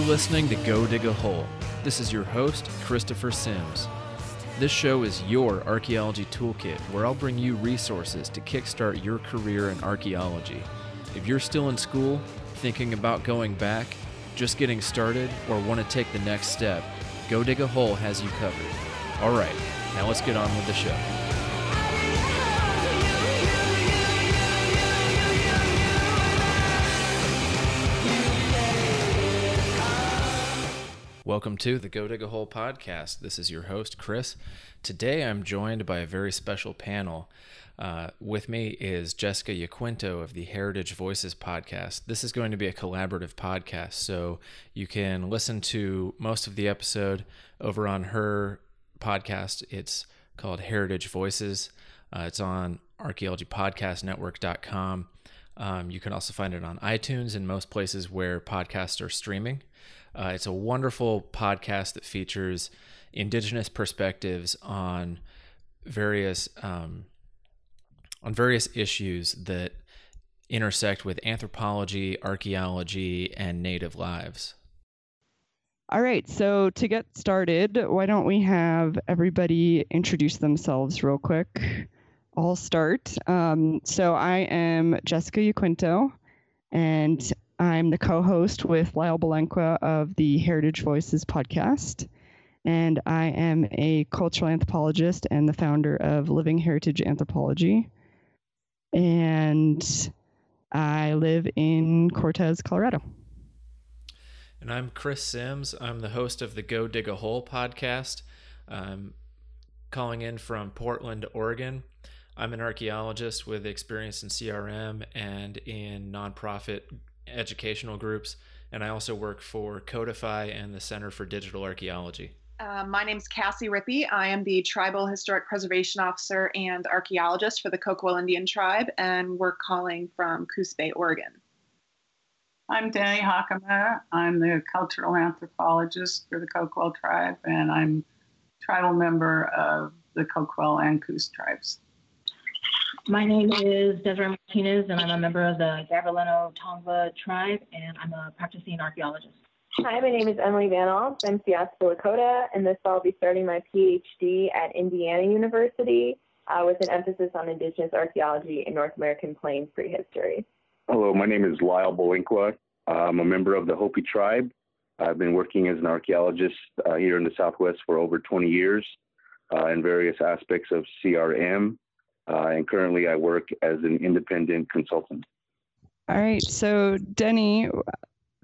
listening to Go Dig a Hole. This is your host, Christopher Sims. This show is your archaeology toolkit where I'll bring you resources to kickstart your career in archaeology. If you're still in school, thinking about going back, just getting started, or want to take the next step, Go Dig a Hole has you covered. All right, now let's get on with the show. Welcome to the Go Dig a Hole podcast. This is your host, Chris. Today I'm joined by a very special panel. Uh, with me is Jessica Yaquinto of the Heritage Voices podcast. This is going to be a collaborative podcast, so you can listen to most of the episode over on her podcast. It's called Heritage Voices. Uh, it's on archaeologypodcastnetwork.com. Um, you can also find it on iTunes and most places where podcasts are streaming. Uh, it's a wonderful podcast that features indigenous perspectives on various um, on various issues that intersect with anthropology, archaeology, and native lives. All right, so to get started, why don't we have everybody introduce themselves real quick? I'll start. Um, so I am Jessica Yaquinto, and I'm the co host with Lyle Balenquah of the Heritage Voices podcast. And I am a cultural anthropologist and the founder of Living Heritage Anthropology. And I live in Cortez, Colorado. And I'm Chris Sims. I'm the host of the Go Dig a Hole podcast. I'm calling in from Portland, Oregon. I'm an archaeologist with experience in CRM and in nonprofit educational groups, and I also work for Codifi and the Center for Digital Archaeology. Uh, my name is Cassie Rippee. I am the Tribal Historic Preservation Officer and Archaeologist for the Coquille Indian Tribe, and we're calling from Coos Bay, Oregon. I'm Danny Hockema. I'm the Cultural Anthropologist for the Coquille Tribe, and I'm tribal member of the Coquille and Coos tribes. My name is Desiree Martinez, and I'm a member of the Gabrielino Tongva tribe, and I'm a practicing archaeologist. Hi, my name is Emily Van Alst. I'm Siyaska Lakota, and this fall I'll be starting my PhD at Indiana University uh, with an emphasis on Indigenous archaeology in North American Plains prehistory. Hello, my name is Lyle Balenquah. I'm a member of the Hopi tribe. I've been working as an archaeologist uh, here in the Southwest for over 20 years uh, in various aspects of CRM, uh, and currently I work as an independent consultant. All right. So, Denny,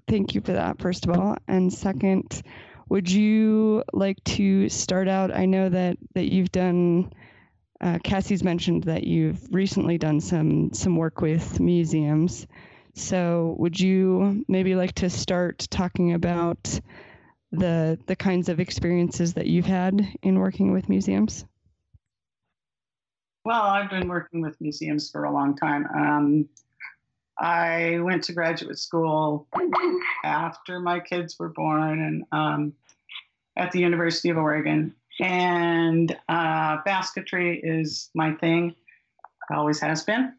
thank you for that, first of all. And second, would you like to start out? I know that, that you've done, uh, Cassie's mentioned that you've recently done some, some work with museums. So, would you maybe like to start talking about the, the kinds of experiences that you've had in working with museums? Well, I've been working with museums for a long time. Um, I went to graduate school after my kids were born and um, at the University of Oregon. And uh, basketry is my thing, always has been.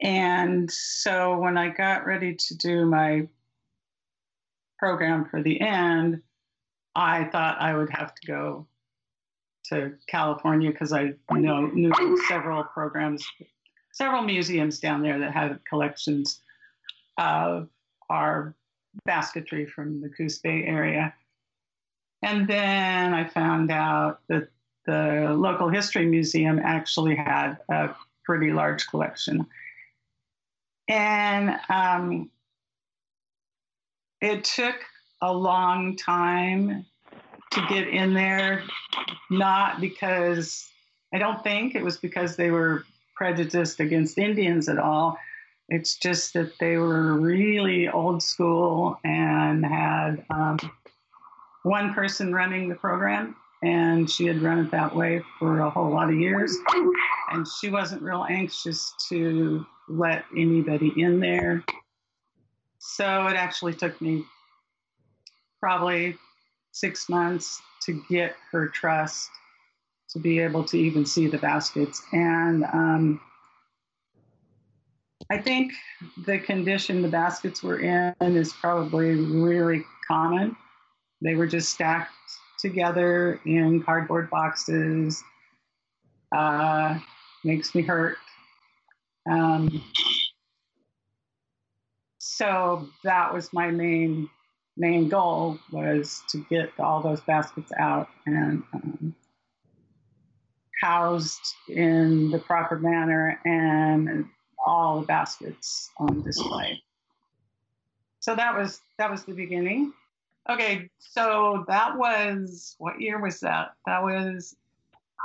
And so when I got ready to do my program for the end, I thought I would have to go to California because I know knew several programs, several museums down there that had collections of our basketry from the Coos Bay area. And then I found out that the local history museum actually had a pretty large collection. And um, it took a long time to get in there, not because I don't think it was because they were prejudiced against Indians at all. It's just that they were really old school and had um, one person running the program, and she had run it that way for a whole lot of years. And she wasn't real anxious to let anybody in there. So it actually took me probably six months to get her trust to be able to even see the baskets. And um, I think the condition the baskets were in is probably really common. They were just stacked together in cardboard boxes. Uh, makes me hurt. Um, so that was my main main goal was to get all those baskets out and um, housed in the proper manner and all the baskets on display. So that was that was the beginning. Okay, so that was what year was that? That was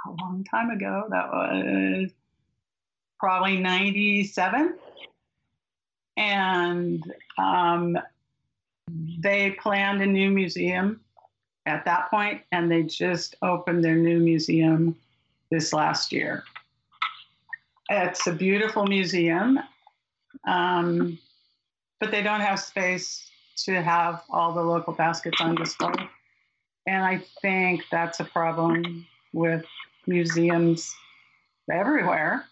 a long time ago. That was probably 97. And um, they planned a new museum at that point, and they just opened their new museum this last year. It's a beautiful museum, um, but they don't have space to have all the local baskets on display. And I think that's a problem with museums everywhere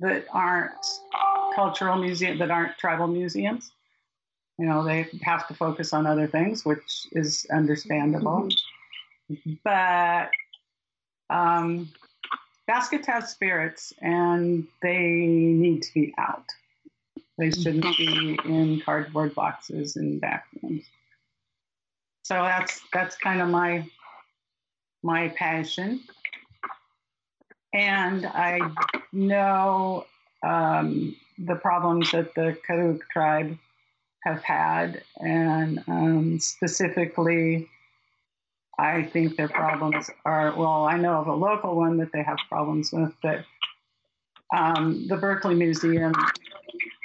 that aren't cultural museum that aren't tribal museums. You know, they have to focus on other things, which is understandable. Mm-hmm. But um, baskets have spirits, and they need to be out. They shouldn't be in cardboard boxes and back rooms. So that's that's kind of my my passion. And I know um, the problems that the Karuk tribe have had, and um, specifically, I think their problems are well. I know of a local one that they have problems with, but um, the Berkeley Museum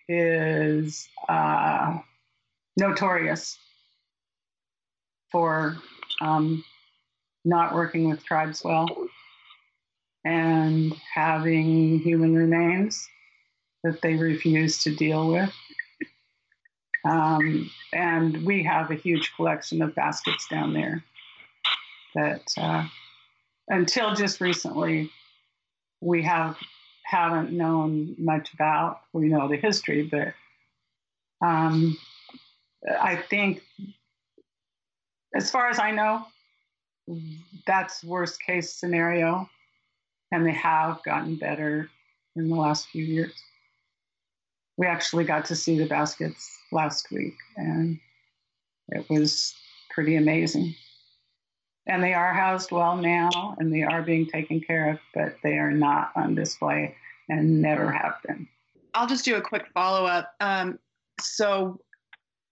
is uh, notorious for um, not working with tribes well and having human remains that they refuse to deal with. Um, and we have a huge collection of baskets down there that uh, until just recently we have haven't known much about. We know the history, but um, I think, as far as I know, that's worst case scenario, and they have gotten better in the last few years. We actually got to see the baskets last week, and it was pretty amazing. And they are housed well now, and they are being taken care of, but they are not on display and never have been. I'll just do a quick follow up. Um, so,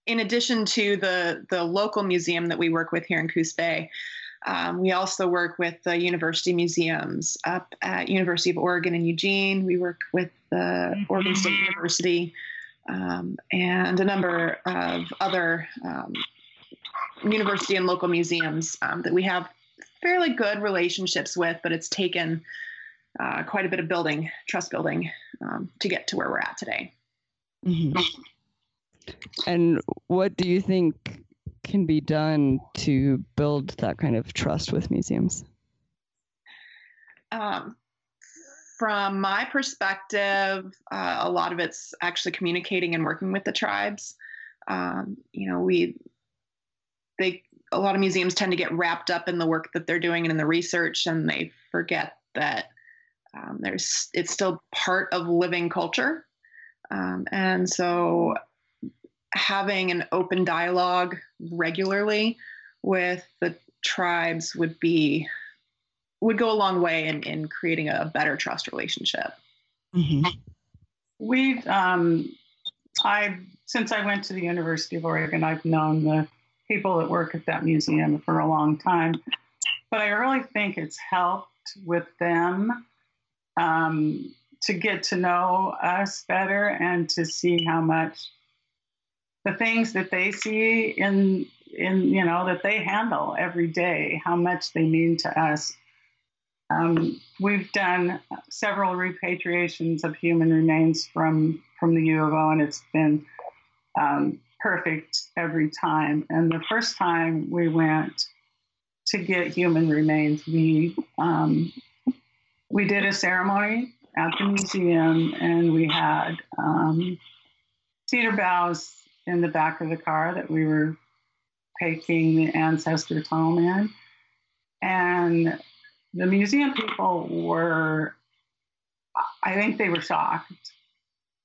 in addition to the the local museum that we work with here in Coos Bay, um, we also work with the university museums up at University of Oregon in Eugene. We work with the Oregon State University um, and a number of other um, university and local museums um, that we have fairly good relationships with, but it's taken uh, quite a bit of building, trust building, um, to get to where we're at today. Mm-hmm. And what do you think can be done to build that kind of trust with museums? Um, from my perspective, uh, a lot of it's actually communicating and working with the tribes. Um, you know, we they a lot of museums tend to get wrapped up in the work that they're doing and in the research, and they forget that um, there's it's still part of living culture, um, and so having an open dialogue regularly with the tribes would be would go a long way in, in creating a better trust relationship. Mm-hmm. We've, um, I since I went to the University of Oregon, I've known the people that work at that museum for a long time, but I really think it's helped with them um, to get to know us better and to see how much the things that they see in in you know that they handle every day, how much they mean to us um, we've done several repatriations of human remains from from the U of O, and it's been um, perfect every time. And the first time we went to get human remains, we um, we did a ceremony at the museum, and we had um, cedar boughs in the back of the car that we were taking the ancestors home in. And the museum people were, I think they were shocked.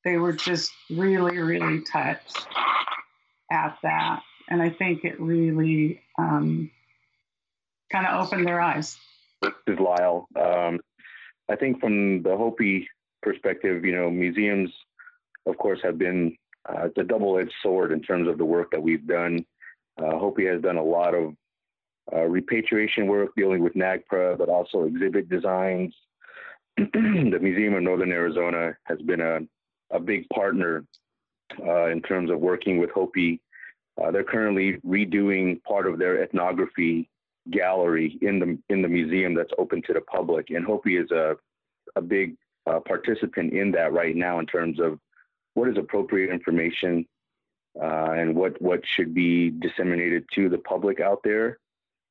They were just really, really touched at that. And I think it really um, kind of opened their eyes. This is Lyle. Um, I think from the Hopi perspective, you know, museums, of course, have been uh, it's a double-edged sword in terms of the work that we've done. Uh, Hopi has done a lot of uh, repatriation work dealing with NAGPRA, but also exhibit designs. the Museum of Northern Arizona has been a, a big partner uh, in terms of working with Hopi. Uh, they're currently redoing part of their ethnography gallery in the in the museum that's open to the public, and Hopi is a a big uh, participant in that right now in terms of what is appropriate information uh, and what what should be disseminated to the public out there.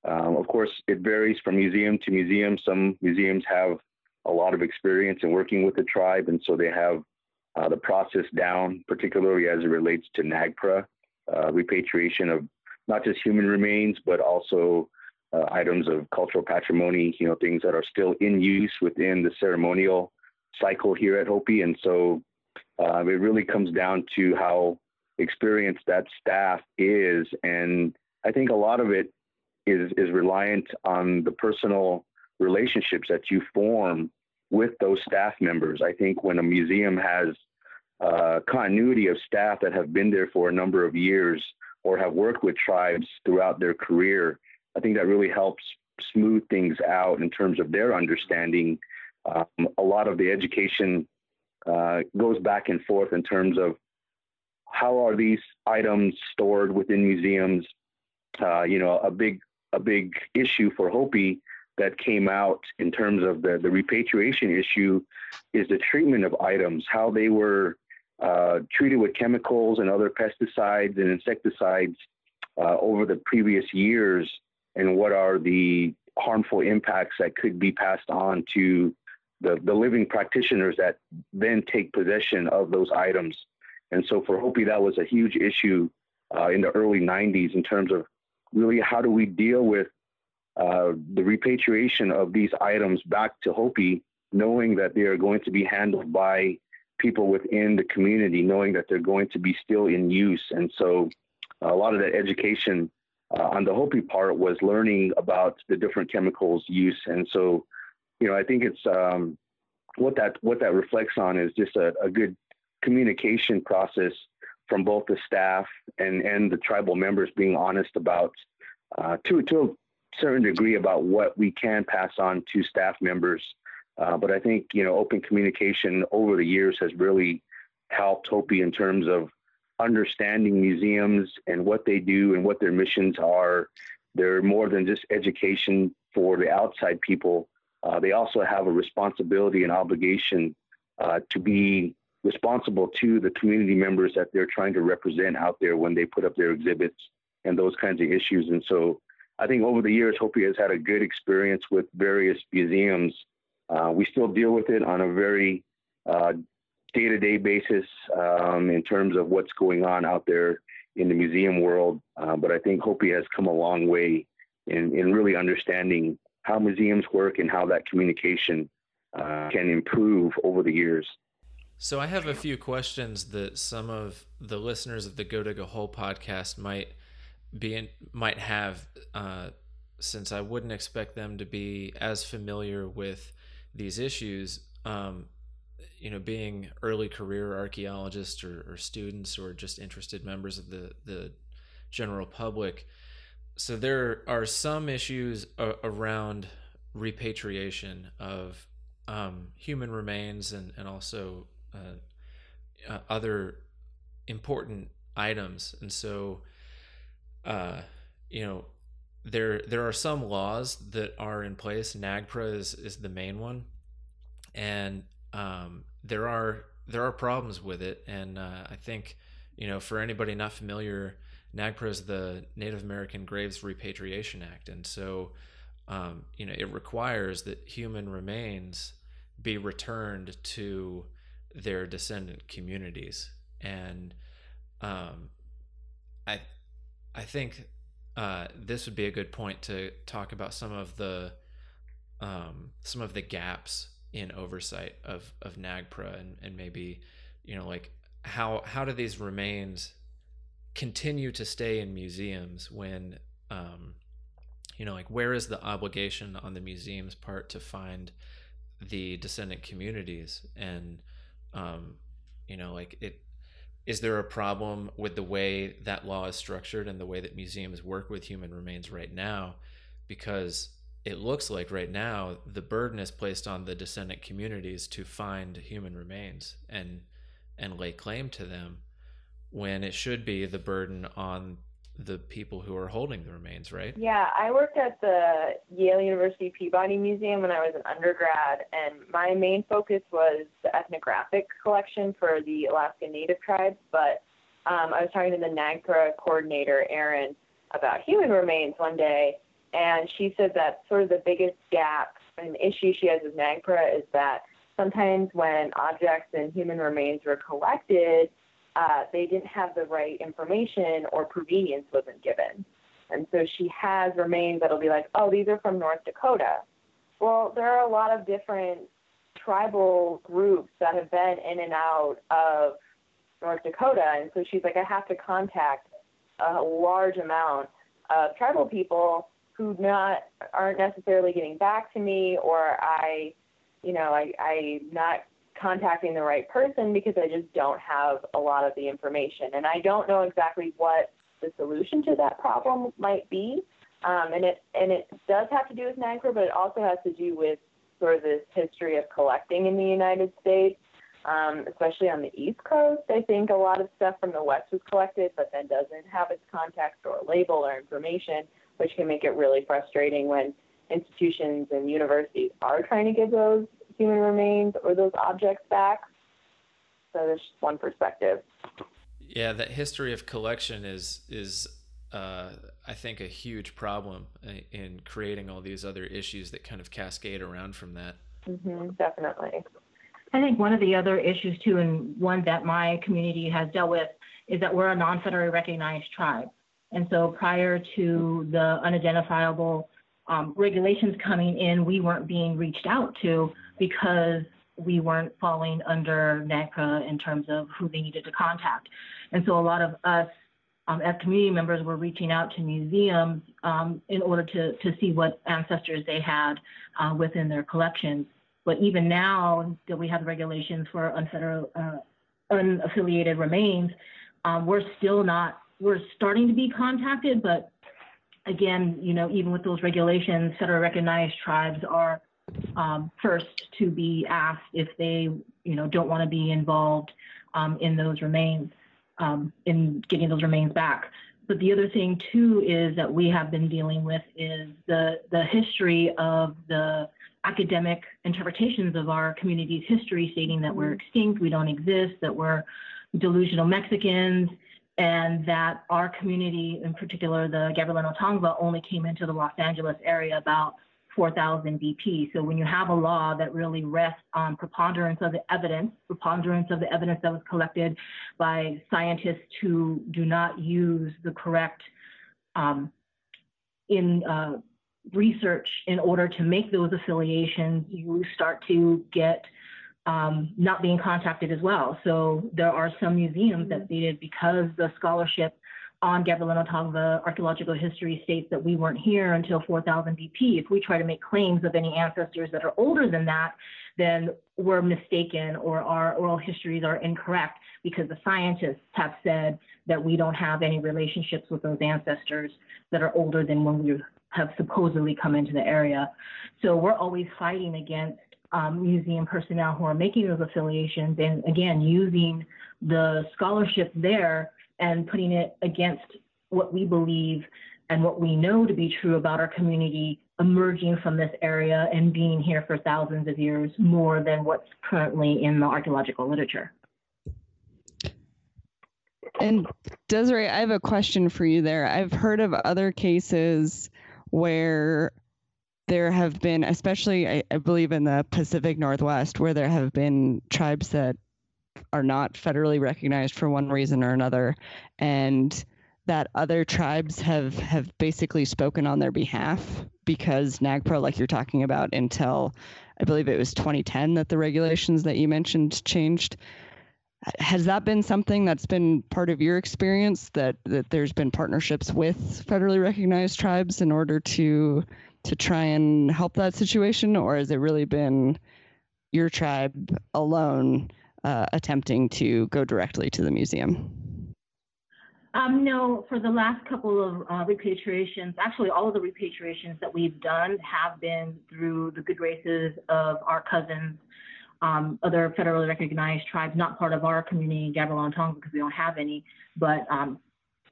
Um, of course, it varies from museum to museum. Some museums have a lot of experience in working with the tribe, and so they have uh, the process down, particularly as it relates to NAGPRA, uh, repatriation of not just human remains, but also uh, items of cultural patrimony, you know, things that are still in use within the ceremonial cycle here at Hopi. And so uh, it really comes down to how experienced that staff is. And I think a lot of it is, is reliant on the personal relationships that you form with those staff members. I think when a museum has uh, continuity of staff that have been there for a number of years or have worked with tribes throughout their career, I think that really helps smooth things out in terms of their understanding. Um, a lot of the education uh, goes back and forth in terms of how are these items stored within museums. Uh, you know, a big a big issue for Hopi that came out in terms of the, the repatriation issue is the treatment of items, how they were uh, treated with chemicals and other pesticides and insecticides uh, over the previous years, and what are the harmful impacts that could be passed on to the, the living practitioners that then take possession of those items. And so for Hopi, that was a huge issue uh, in the early 90s in terms of really how do we deal with uh, the repatriation of these items back to Hopi, knowing that they are going to be handled by people within the community, knowing that they're going to be still in use. And so a lot of that education uh, on the Hopi part was learning about the different chemicals use. And so, you know, I think it's um, what that what that reflects on is just a, a good communication process from both the staff and and the tribal members being honest about uh, to to a certain degree about what we can pass on to staff members. Uh, but I think you know open communication over the years has really helped Hopi in terms of understanding museums and what they do and what their missions are. They're more than just education for the outside people. Uh, they also have a responsibility and obligation uh, to be responsible to the community members that they're trying to represent out there when they put up their exhibits and those kinds of issues. And so I think over the years, Hopi has had a good experience with various museums. Uh, we still deal with it on a very day to day basis um, in terms of what's going on out there in the museum world. Uh, but I think Hopi has come a long way in, in really understanding how museums work and how that communication uh, can improve over the years. So I have a few questions that some of the listeners of the Go Dig a Hole podcast might be in, might have, uh, since I wouldn't expect them to be as familiar with these issues. Um, you know, being early career archaeologists or, or students or just interested members of the the general public. So there are some issues a- around repatriation of um, human remains and and also uh, uh, other important items, and so uh, you know there there are some laws that are in place. NAGPRA is is the main one, and um, there are there are problems with it, and uh, I think you know for anybody not familiar, NAGPRA is the Native American Graves Repatriation Act, and so um, you know it requires that human remains be returned to their descendant communities, and um, I I think uh, this would be a good point to talk about some of the um, some of the gaps in oversight of of NAGPRA and, and maybe you know like how how do these remains continue to stay in museums when um, you know like where is the obligation on the museum's part to find the descendant communities? And um, you know like it is there a problem with the way that law is structured and the way that museums work with human remains right now? Because it looks like right now the burden is placed on the descendant communities to find human remains and and lay claim to them when it should be the burden on the people who are holding the remains, right? Yeah, I worked at the Yale University Peabody Museum when I was an undergrad, and my main focus was the ethnographic collection for the Alaska Native tribes. But um, I was talking to the NAGPRA coordinator, Erin, about human remains one day, and she said that sort of the biggest gap and issue she has with NAGPRA is that sometimes when objects and human remains were collected, uh, they didn't have the right information or provenience wasn't given. And so she has remains that'll be like, oh, these are from North Dakota. Well, there are a lot of different tribal groups that have been in and out of North Dakota. And so she's like, I have to contact a large amount of tribal people who not aren't necessarily getting back to me or I, you know, I, I'm not contacting the right person because I just don't have a lot of the information. And I don't know exactly what the solution to that problem might be. Um, and it and it does have to do with NAGPRA, but it also has to do with sort of this history of collecting in the United States, um, especially on the East Coast. I think a lot of stuff from the West was collected, but then doesn't have its context or label or information, which can make it really frustrating when institutions and universities are trying to give those human remains or those objects back. So there's just one perspective. Yeah, that history of collection is is uh, I think a huge problem in creating all these other issues that kind of cascade around from that. Mm-hmm, definitely. I think one of the other issues too, and one that my community has dealt with, is that we're a non-federally recognized tribe, and so prior to the unidentifiable um, regulations coming in, we weren't being reached out to because we weren't falling under NAGPRA in terms of who they needed to contact. And so a lot of us um, as community members were reaching out to museums um, in order to, to see what ancestors they had uh, within their collections. But even now that we have regulations for unfederal, uh, unaffiliated remains, um, we're still not, we're starting to be contacted, but again, you know, even with those regulations, federal recognized tribes are um, first to be asked if they, you know, don't want to be involved um, in those remains, um, in getting those remains back. But the other thing too is that we have been dealing with is the the history of the academic interpretations of our community's history, stating that we're extinct, we don't exist, that we're delusional Mexicans, and that our community, in particular the Gabrielino Tongva, only came into the Los Angeles area about 4,000 BP. So when you have a law that really rests on preponderance of the evidence, preponderance of the evidence that was collected by scientists who do not use the correct um, in uh, research in order to make those affiliations, you start to get um, not being contacted as well. So there are some museums that stated because the scholarship on Gabrielino Tongva archaeological history states that we weren't here until 4000 BP. If we try to make claims of any ancestors that are older than that, then we're mistaken or our oral histories are incorrect because the scientists have said that we don't have any relationships with those ancestors that are older than when we have supposedly come into the area. So we're always fighting against um, museum personnel who are making those affiliations and again using the scholarship there and putting it against what we believe and what we know to be true about our community emerging from this area and being here for thousands of years more than what's currently in the archaeological literature. And Desiree, I have a question for you there. I've heard of other cases where there have been, especially I, I, believe in the Pacific Northwest, where there have been tribes that are not federally recognized for one reason or another, and that other tribes have have basically spoken on their behalf because NAGPRA, like you're talking about, until I believe it was 2010 that the regulations that you mentioned changed. Has that been something that's been part of your experience that that there's been partnerships with federally recognized tribes in order to to try and help that situation, or has it really been your tribe alone uh, attempting to go directly to the museum? Um, no, for the last couple of uh, repatriations, actually all of the repatriations that we've done have been through the good graces of our cousins, um, other federally recognized tribes, not part of our community, Gabriel Tongva, because we don't have any, but um,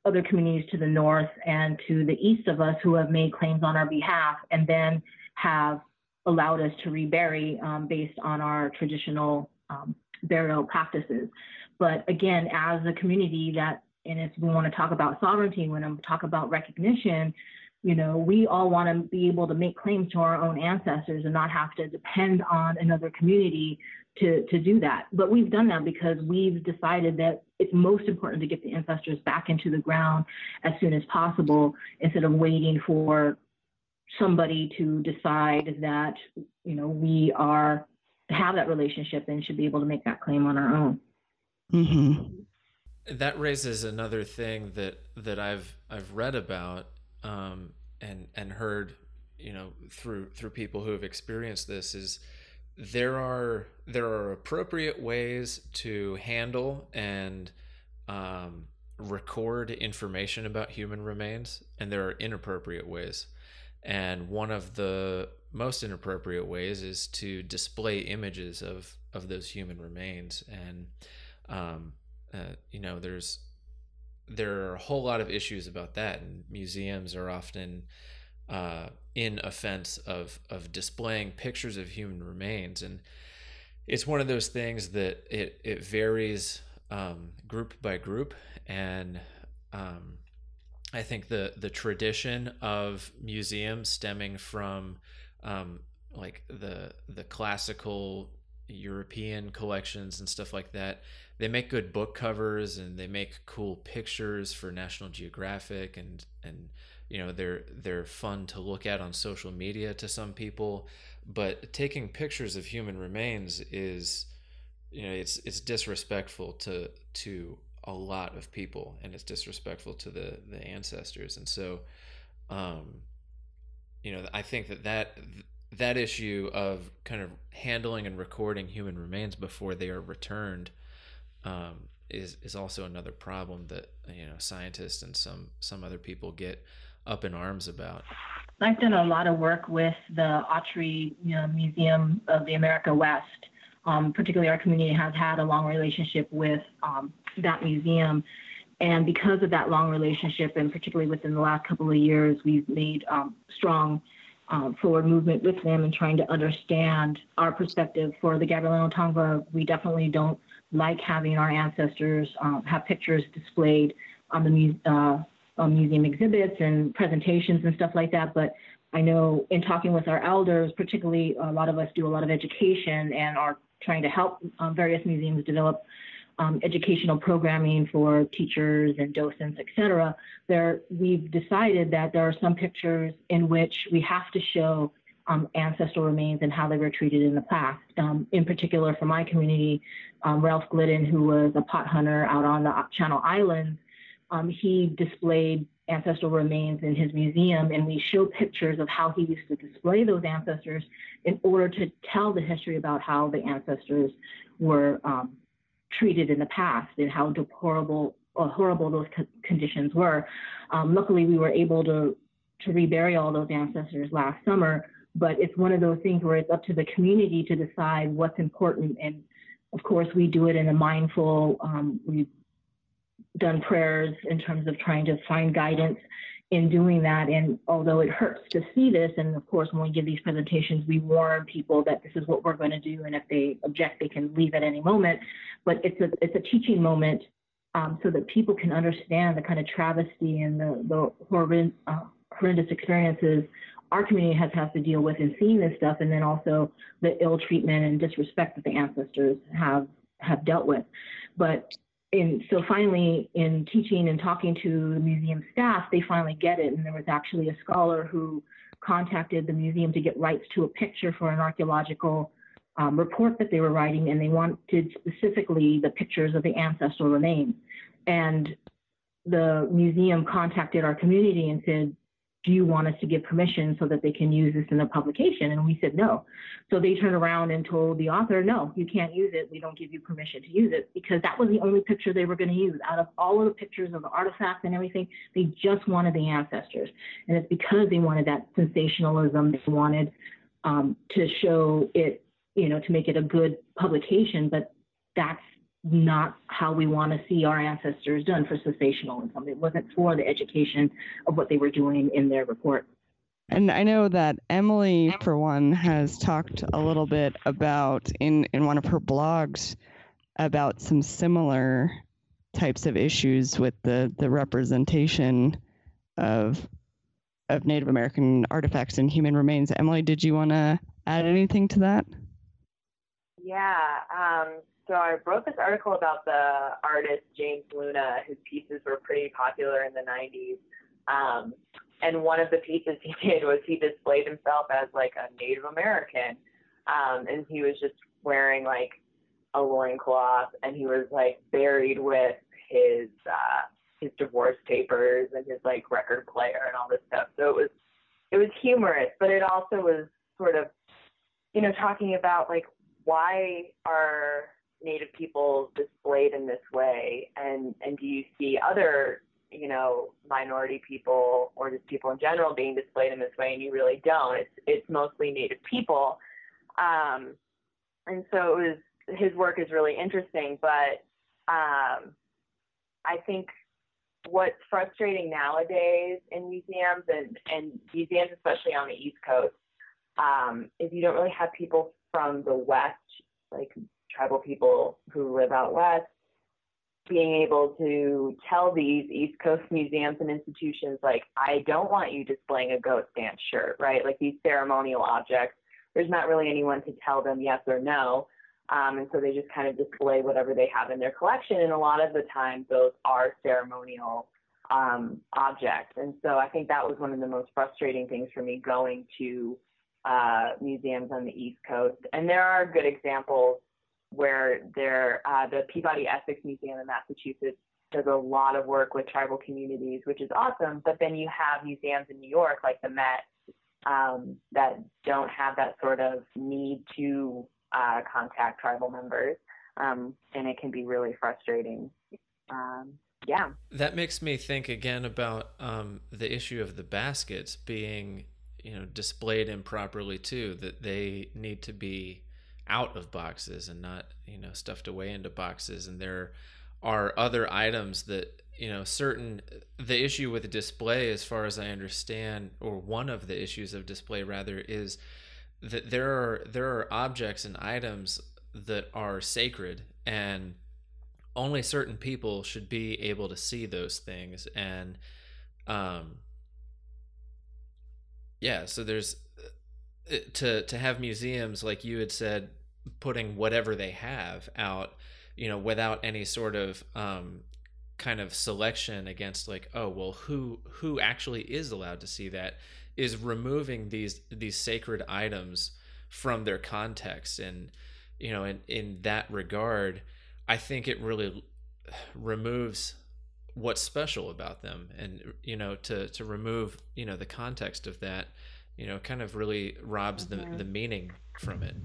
other communities to the north and to the east of us who have made claims on our behalf and then have allowed us to rebury um, based on our traditional um, burial practices. But again, as a community that and if we want to talk about sovereignty, when I'm talk about recognition, you know, we all want to be able to make claims to our own ancestors and not have to depend on another community to, to do that. But we've done that because we've decided that it's most important to get the ancestors back into the ground as soon as possible instead of waiting for somebody to decide that, you know, we are have that relationship and should be able to make that claim on our own. Mm-hmm that raises another thing that that I've I've read about um, and and heard you know through through people who have experienced this is there are there are appropriate ways to handle and um, record information about human remains and there are inappropriate ways and one of the most inappropriate ways is to display images of of those human remains. And um, uh, you know, there's there are a whole lot of issues about that, and museums are often uh, in offense of of displaying pictures of human remains, and it's one of those things that it it varies um, group by group, and um, I think the the tradition of museums stemming from um, like the the classical European collections and stuff like that. They make good book covers and they make cool pictures for National Geographic and and you know they're they're fun to look at on social media to some people. But taking pictures of human remains is you know it's it's disrespectful to to a lot of people and it's disrespectful to the the ancestors. And so um you know i think that that that issue of kind of handling and recording human remains before they are returned um, is is also another problem that you know scientists and some some other people get up in arms about. I've done a lot of work with the Autry you know, Museum of the America West. Um, particularly, our community has had a long relationship with um, that museum. And because of that long relationship, and particularly within the last couple of years, we've made um, strong um, forward movement with them and trying to understand our perspective for the Gabriel Tongva. We definitely don't like having our ancestors um, have pictures displayed on the uh, on museum exhibits and presentations and stuff like that. But I know in talking with our elders, particularly a lot of us do a lot of education and are trying to help um, various museums develop um, educational programming for teachers and docents, et cetera. There, we've decided that there are some pictures in which we have to show um, ancestral remains and how they were treated in the past. Um, in particular, for my community, um, Ralph Glidden, who was a pot hunter out on the Channel Islands, um, he displayed ancestral remains in his museum, and we show pictures of how he used to display those ancestors in order to tell the history about how the ancestors were um, treated in the past and how deplorable or horrible those co- conditions were. Um, luckily, we were able to to rebury all those ancestors last summer, but it's one of those things where it's up to the community to decide what's important. And of course, we do it in a mindful, um, we've done prayers in terms of trying to find guidance in doing that. And although it hurts to see this, and of course, when we give these presentations, we warn people that this is what we're going to do. And if they object, they can leave at any moment. But it's a, it's a teaching moment um, so that people can understand the kind of travesty and the, the horrendous, uh, horrendous experiences our community has had to deal with in seeing this stuff, and then also the ill treatment and disrespect that the ancestors have have dealt with. But in, so finally, in teaching and talking to the museum staff, they finally get it. And there was actually a scholar who contacted the museum to get rights to a picture for an archaeological um, report that they were writing, and they wanted specifically the pictures of the ancestral remains. And the museum contacted our community and said, do you want us to give permission so that they can use this in a publication? And we said no. So they turned around and told the author, no, you can't use it. We don't give you permission to use it because that was the only picture they were going to use. Out of all of the pictures of the artifacts and everything, they just wanted the ancestors. And it's because they wanted that sensationalism. They wanted um, to show it, you know, to make it a good publication, but that's not how we want to see our ancestors done for sensationalism. It wasn't for the education of what they were doing in their report. And I know that Emily, for one, has talked a little bit about in, in one of her blogs about some similar types of issues with the, the representation of of Native American artifacts and human remains. Emily, did you want to add anything to that? Yeah. Um, so I wrote this article about the artist James Luna, whose pieces were pretty popular in the 90s. Um, and one of the pieces he did was he displayed himself as like a Native American. Um, and he was just wearing like a loincloth and he was like buried with his uh his divorce papers and his like record player and all this stuff. So it was it was humorous, but it also was sort of you know talking about like why are Native people displayed in this way, and and do you see other you know minority people or just people in general being displayed in this way, and you really don't. It's it's mostly Native people, um, and so it was his work is really interesting, but um, I think what's frustrating nowadays in museums and, and museums, especially on the East Coast, um, is you don't really have people from the West, like tribal people who live out west being able to tell these East Coast museums and institutions, like, I don't want you displaying a ghost dance shirt, right? Like these ceremonial objects. There's not really anyone to tell them yes or no. Um, and so they just kind of display whatever they have in their collection. And a lot of the time, those are ceremonial um, objects. And so I think that was one of the most frustrating things for me going to uh, museums on the East Coast. And there are good examples where uh, the Peabody Essex Museum in Massachusetts does a lot of work with tribal communities, which is awesome. But then you have museums in New York, like the Met, um, that don't have that sort of need to uh, contact tribal members, um, and it can be really frustrating. Um, yeah. That makes me think again about um, the issue of the baskets being, you know, displayed improperly too. That they need to be out of boxes and not you know stuffed away into boxes. And there are other items that you know certain the issue with display as far as i understand or one of the issues of display rather is that there are there are objects and items that are sacred and only certain people should be able to see those things. And um yeah so there's to to have museums like you had said putting whatever they have out you know without any sort of um kind of selection against like oh well who who actually is allowed to see that is removing these these sacred items from their context. And you know in in that regard i think it really removes what's special about them and you know to to remove you know the context of that you know kind of really robs mm-hmm. the the meaning from it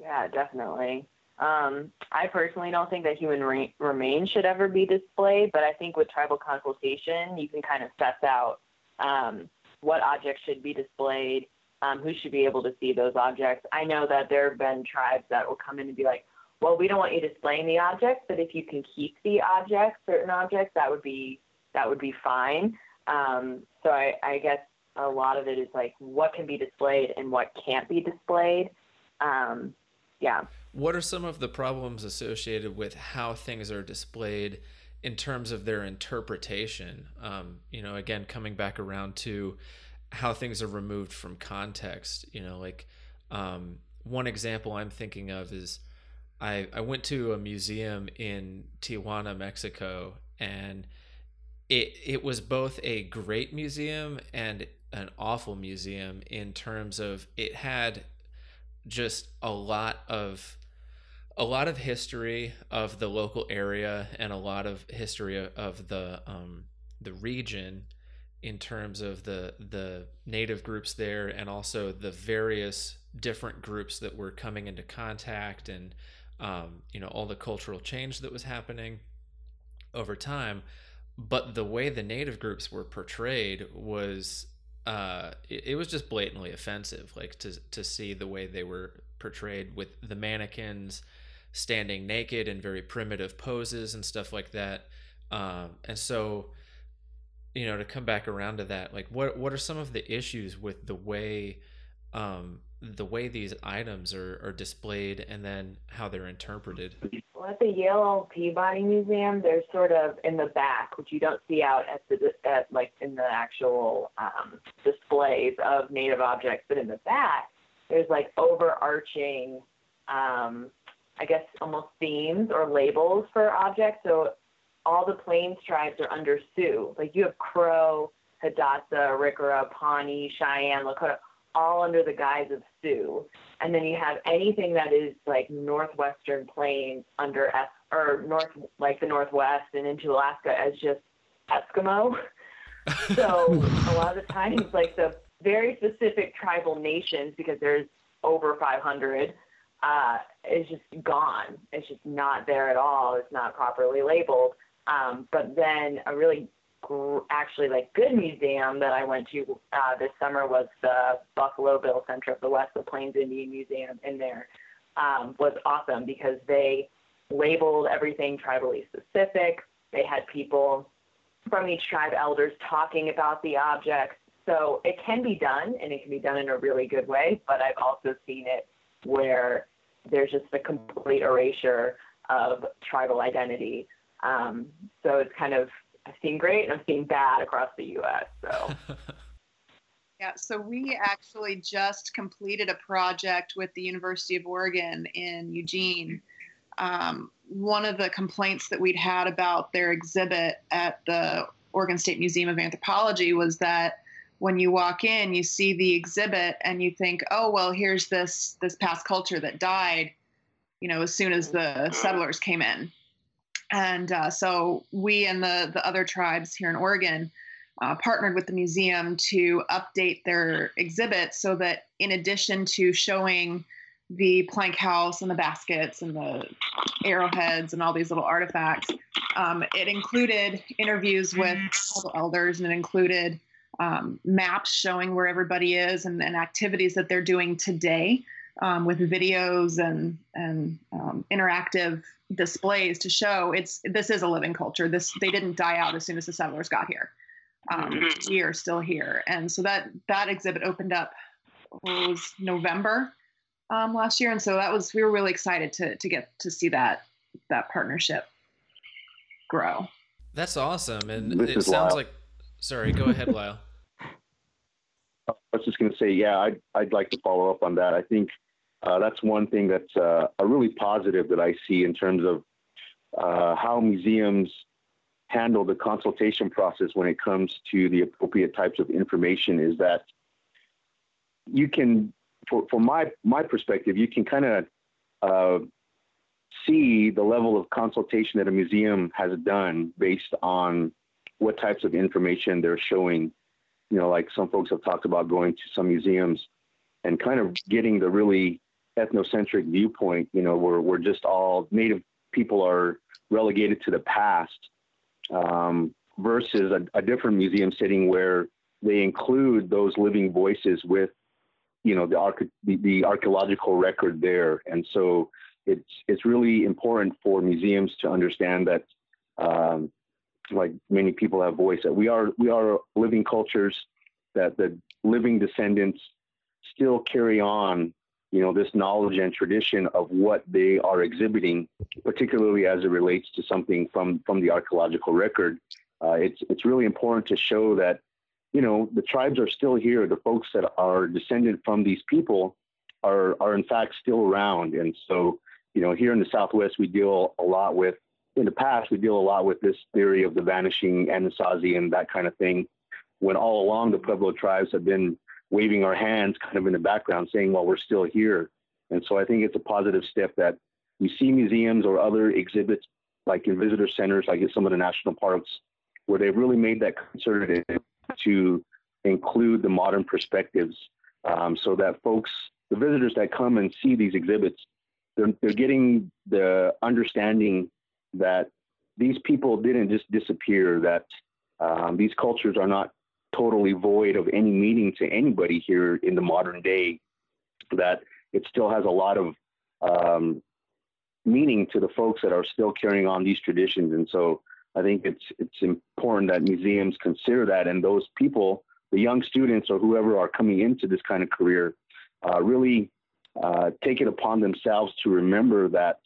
yeah definitely um, I personally don't think that human re- remains should ever be displayed, but I think with tribal consultation, you can kind of suss out um, what objects should be displayed, um, who should be able to see those objects. I know that there have been tribes that will come in and be like, well, we don't want you displaying the objects, but if you can keep the objects, certain objects, that would be that would be fine. Um, so I, I guess a lot of it is like what can be displayed and what can't be displayed. Um, yeah. What are some of the problems associated with how things are displayed in terms of their interpretation? Um, you know, again, coming back around to how things are removed from context. You know, like um, one example I'm thinking of is I I went to a museum in Tijuana, Mexico, and it it was both a great museum and an awful museum in terms of it had just a lot of a lot of history of the local area and a lot of history of, the um, the region in terms of the the native groups there and also the various different groups that were coming into contact and um, you know all the cultural change that was happening over time. But the way the native groups were portrayed was uh, it, it was just blatantly offensive like to to see the way they were portrayed with the mannequins standing naked in very primitive poses and stuff like that. Um, and so you know to come back around to that like what what are some of the issues with the way um, the way these items are, are displayed and then how they're interpreted well, at the Yale Peabody Museum, they're sort of in the back, which you don't see out at the at like in the actual um, displays of native objects. But in the back, there's like overarching, um, I guess, almost themes or labels for objects. So all the Plains tribes are under Sioux. Like you have Crow, Hidatsa, Arikara, Pawnee, Cheyenne, Lakota, all under the guise of Sioux. And then you have anything that is like northwestern plains under S or north like the northwest and into Alaska as just Eskimo. so a lot of the times like the very specific tribal nations because there's over 500 uh, is just gone. It's just not there at all. It's not properly labeled. Um, but then a really actually like good museum that I went to uh, this summer was the Buffalo Bill Center of the West, the Plains Indian Museum in there um, was awesome because they labeled everything tribally specific. They had people from each tribe elders talking about the objects. So it can be done and it can be done in a really good way, but I've also seen it where there's just a complete erasure of tribal identity. Um, so it's kind of I've seen great and I've seen bad across the U.S. So. yeah, so we actually just completed a project with the University of Oregon in Eugene. Um, one of the complaints that we'd had about their exhibit at the Oregon State Museum of Anthropology was that when you walk in, you see the exhibit and you think, oh well, here's this this past culture that died, you know, as soon as the settlers came in. And uh, so we and the, the other tribes here in Oregon uh, partnered with the museum to update their exhibit so that in addition to showing the plank house and the baskets and the arrowheads and all these little artifacts, um, it included interviews with elders and it included um, maps showing where everybody is and, and activities that they're doing today um, with videos and and um, interactive displays to show it's this is a living culture. This they didn't die out as soon as the settlers got here. Um, mm-hmm. we are still here, and so that that exhibit opened up was November um, last year, and so that was we were really excited to to get to see that that partnership grow. That's awesome, and this it sounds Lyle. like. Sorry, go ahead, Lyle. I was just going to say, yeah, I'd, I'd like to follow up on that. I think uh, that's one thing that's uh, a really positive that I see in terms of uh, how museums handle the consultation process when it comes to the appropriate types of information is that you can, for, for my, my perspective, you can kind of uh, see the level of consultation that a museum has done based on what types of information they're showing. You know, like some folks have talked about going to some museums and kind of getting the really ethnocentric viewpoint, you know, where we're just all native people are relegated to the past, um, versus a, a, different museum setting where they include those living voices with, you know, the, arche- the, the archaeological record there. And so it's it's really important for museums to understand that, um, like many people have voiced, that we are we are living cultures, that the living descendants still carry on you know, this knowledge and tradition of what they are exhibiting, particularly as it relates to something from, from the archaeological record. Uh, it's, it's really important to show that, you know, the tribes are still here. The folks that are descended from these people are, are in fact still around. And so you know, here in the Southwest, we deal a lot with, in the past, we deal a lot with this theory of the vanishing Anasazi and that kind of thing, when all along the Pueblo tribes have been waving our hands kind of in the background saying, well, we're still here. And so I think it's a positive step that we see museums or other exhibits like in visitor centers, like in some of the national parks, where they've really made that concerted to include the modern perspectives um, so that folks, the visitors that come and see these exhibits, they're, they're getting the understanding that these people didn't just disappear, that um, these cultures are not totally void of any meaning to anybody here in the modern day, that it still has a lot of um, meaning to the folks that are still carrying on these traditions. And so I think it's it's important that museums consider that, and those people, the young students or whoever are coming into this kind of career, uh, really uh, take it upon themselves to remember that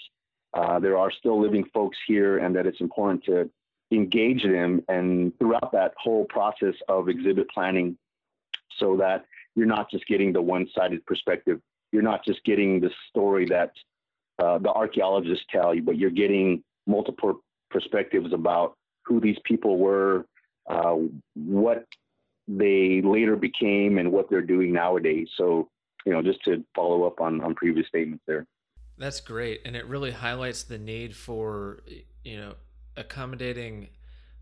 uh, there are still living folks here, and that it's important to engage them and throughout that whole process of exhibit planning, so that you're not just getting the one-sided perspective. You're not just getting the story that uh, the archaeologists tell you, but you're getting multiple perspectives about who these people were, uh, what they later became, and what they're doing nowadays. So, you know, just to follow up on, on previous statements there. That's great. And it really highlights the need for, you know, accommodating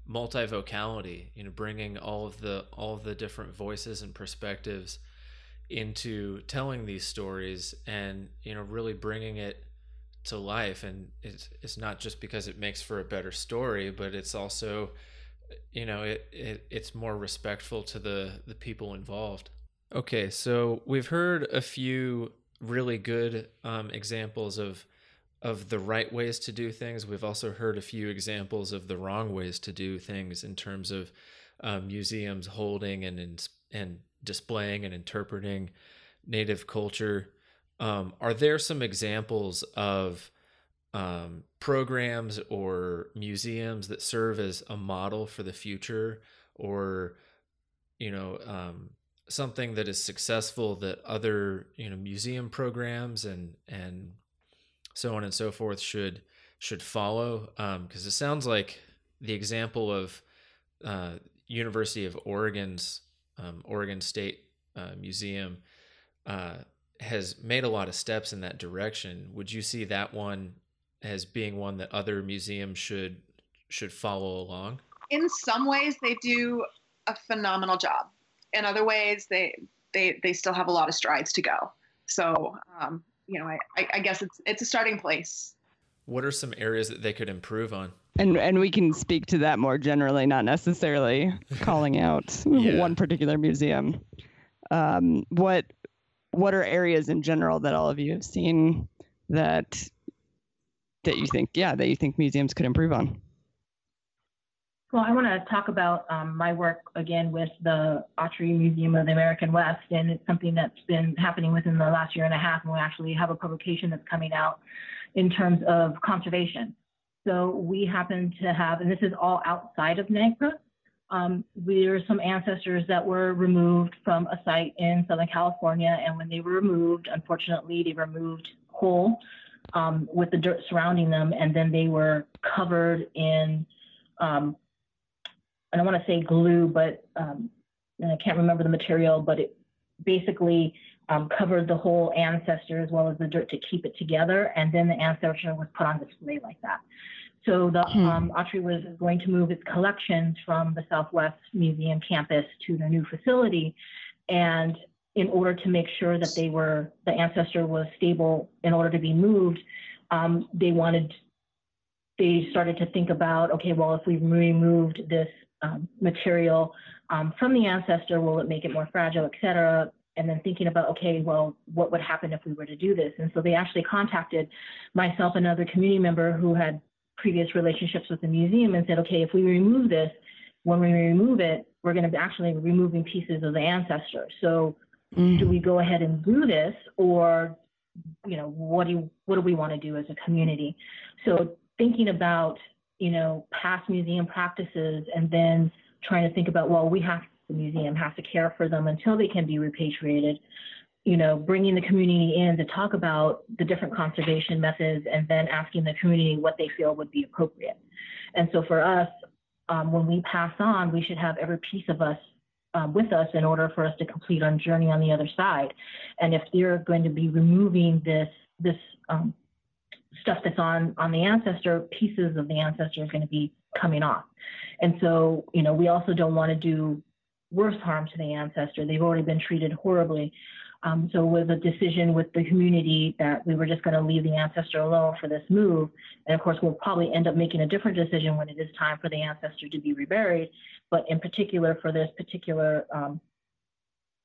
multivocality, you know, bringing all of the all of the different voices and perspectives into telling these stories and, you know, really bringing it to life. And it's it's not just because it makes for a better story but it's also you know it, it it's more respectful to the the people involved. Okay so we've heard a few really good um, examples of of the right ways to do things. We've also heard a few examples of the wrong ways to do things in terms of um, museums holding and and displaying and interpreting native culture. Um, are there some examples of um, programs or museums that serve as a model for the future, or you know um, something that is successful that other you know museum programs and and so on and so forth should should follow? Because um, it sounds like the example of uh, University of Oregon's um, Oregon State uh, Museum. Uh, has made a lot of steps in that direction. Would you see that one as being one that other museums should should follow along? In some ways, they do a phenomenal job. In other ways, they they they still have a lot of strides to go. So, um, you know, I, I guess it's it's a starting place. What are some areas that they could improve on? And and we can speak to that more generally, not necessarily calling out yeah. one particular museum. Um, what what are areas in general that all of you have seen that that you think, yeah, that you think museums could improve on? Well, I want to talk about um, my work again with the Autry Museum of the American West, and it's something that's been happening within the last year and a half, and we actually have a publication that's coming out in terms of conservation. So we happen to have, and this is all outside of NAGPRA, um, there are some ancestors that were removed from a site in Southern California, and when they were removed, unfortunately, they removed whole um, with the dirt surrounding them, and then they were covered in, um, I don't want to say glue, but um, I can't remember the material, but it basically um, covered the whole ancestor as well as the dirt to keep it together, and then the ancestor was put on display like that. So the hmm. um, Autry was going to move its collections from the Southwest Museum campus to the new facility. And in order to make sure that they were, the ancestor was stable in order to be moved, um, they wanted, they started to think about, okay, well, if we removed this um, material um, from the ancestor, will it make it more fragile, et cetera? and then thinking about, okay, well, what would happen if we were to do this? And so they actually contacted myself and another community member who had previous relationships with the museum and said, okay, if we remove this, when we remove it, we're going to be actually removing pieces of the ancestor. So mm. do we go ahead and do this or, you know, what do you, what do we want to do as a community? So thinking about, you know, past museum practices and then trying to think about, well, we have, the museum has to care for them until they can be repatriated you know, bringing the community in to talk about the different conservation methods and then asking the community what they feel would be appropriate. And so for us, um, when we pass on, we should have every piece of us um, with us in order for us to complete our journey on the other side. And if they're going to be removing this this um, stuff that's on on the ancestor, pieces of the ancestor is going to be coming off. And so, you know, we also don't want to do worse harm to the ancestor. They've already been treated horribly. Um, so with a decision with the community that we were just going to leave the ancestor alone for this move, and of course we'll probably end up making a different decision when it is time for the ancestor to be reburied. But in particular, for this particular um,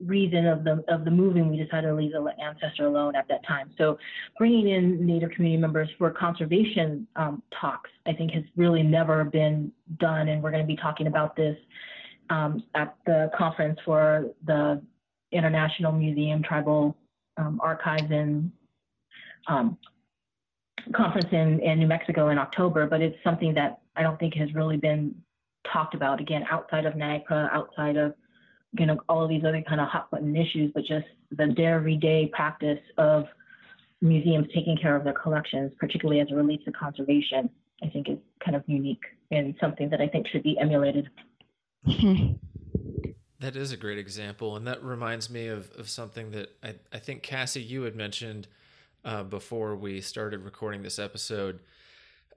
reason of the of the moving, we decided to leave the ancestor alone at that time. So bringing in Native community members for conservation um, talks, I think, has really never been done, and we're going to be talking about this um, at the conference for the International Museum Tribal um, Archives and um, conference in, in New Mexico in October, but it's something that I don't think has really been talked about again outside of NAGPRA, outside of you know all of these other kind of hot button issues, but just the everyday practice of museums taking care of their collections, particularly as it relates to conservation, I think is kind of unique and something that I think should be emulated. That is a great example, and that reminds me of, of something that I, I think Cassie you had mentioned uh, before we started recording this episode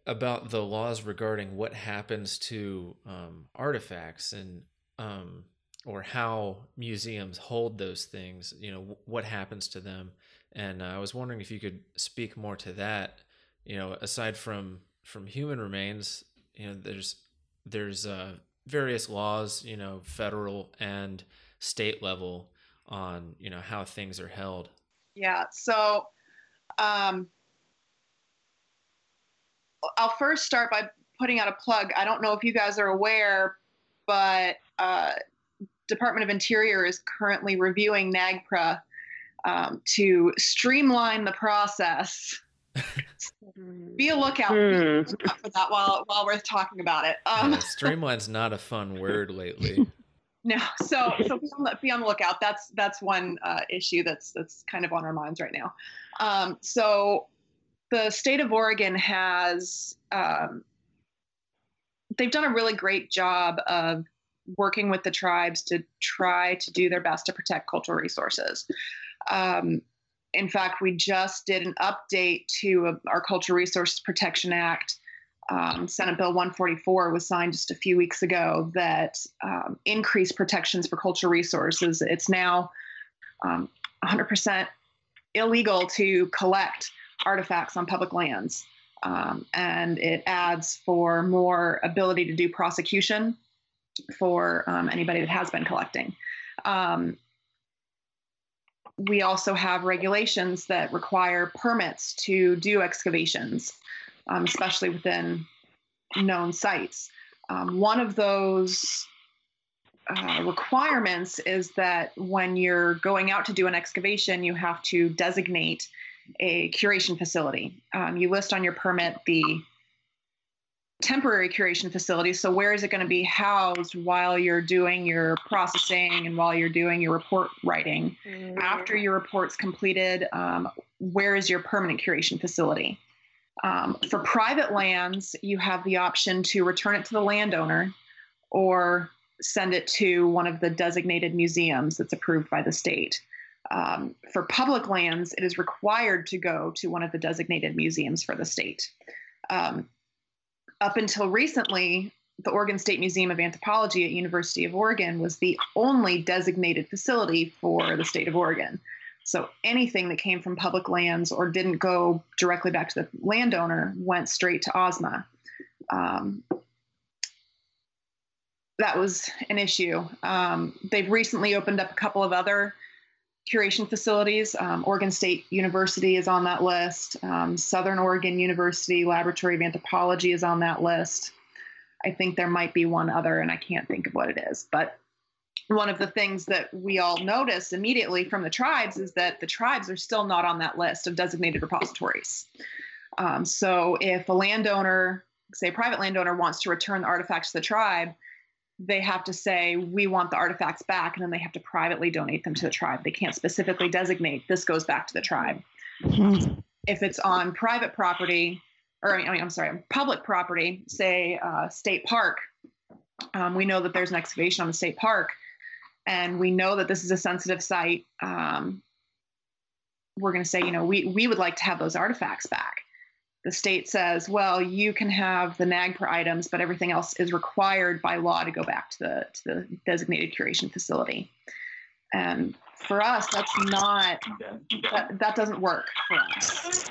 about the laws regarding what happens to um, artifacts and um, or how museums hold those things. You know what happens to them, and uh, I was wondering if you could speak more to that. You know, aside from from human remains, you know, there's there's uh, various laws, you know, federal and state level on, you know, how things are held. Yeah. So, um, I'll first start by putting out a plug. I don't know if you guys are aware, but uh, Department of Interior is currently reviewing NAGPRA um, to streamline the process be a lookout hmm. for that while while we're talking about it. Um, yeah, streamline's not a fun word lately. No, so so be on the, be on the lookout. That's that's one uh, issue that's that's kind of on our minds right now. Um, so the state of Oregon has um, they've done a really great job of working with the tribes to try to do their best to protect cultural resources. Um, in fact, we just did an update to uh, our Cultural Resources Protection Act. Um, Senate Bill 144 was signed just a few weeks ago that um, increased protections for cultural resources. It's now um, 100% illegal to collect artifacts on public lands. Um, and it adds for more ability to do prosecution for um, anybody that has been collecting. Um, we also have regulations that require permits to do excavations, um, especially within known sites. Um, one of those uh, requirements is that when you're going out to do an excavation, you have to designate a curation facility. Um, you list on your permit the temporary curation facility. So where is it going to be housed while you're doing your processing and while you're doing your report writing? Mm. After your report's completed, um, where is your permanent curation facility? Um, for private lands, you have the option to return it to the landowner or send it to one of the designated museums that's approved by the state. Um, for public lands, it is required to go to one of the designated museums for the state. Um, up until recently, the Oregon State Museum of Anthropology at University of Oregon was the only designated facility for the state of Oregon. So anything that came from public lands or didn't go directly back to the landowner went straight to OSMA. Um, that was an issue. Um, they've recently opened up a couple of other curation facilities. Um, Oregon State University is on that list. Um, Southern Oregon University Laboratory of Anthropology is on that list. I think there might be one other, and I can't think of what it is. But one of the things that we all notice immediately from the tribes is that the tribes are still not on that list of designated repositories. Um, so if a landowner, say a private landowner, wants to return the artifacts to the tribe, they have to say we want the artifacts back and then they have to privately donate them to the tribe. They can't specifically designate this goes back to the tribe. Mhm. if it's on private property or i mean i'm sorry public property say uh, state park um, we know that there's an excavation on the state park and we know that this is a sensitive site um, we're going to say you know we, we would like to have those artifacts back the state says, well, you can have the NAGPRA items, but everything else is required by law to go back to the to the designated curation facility. And for us, that's not that, that doesn't work for us.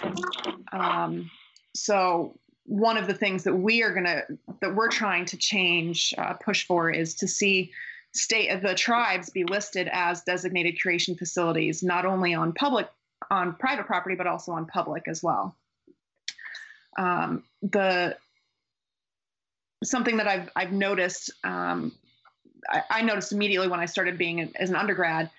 Um, so one of the things that we are gonna that we're trying to change, uh, push for, is to see state the tribes be listed as designated curation facilities, not only on public on private property, but also on public as well um, the something that I've I've noticed um, I, I, noticed immediately when I started being as an undergrad,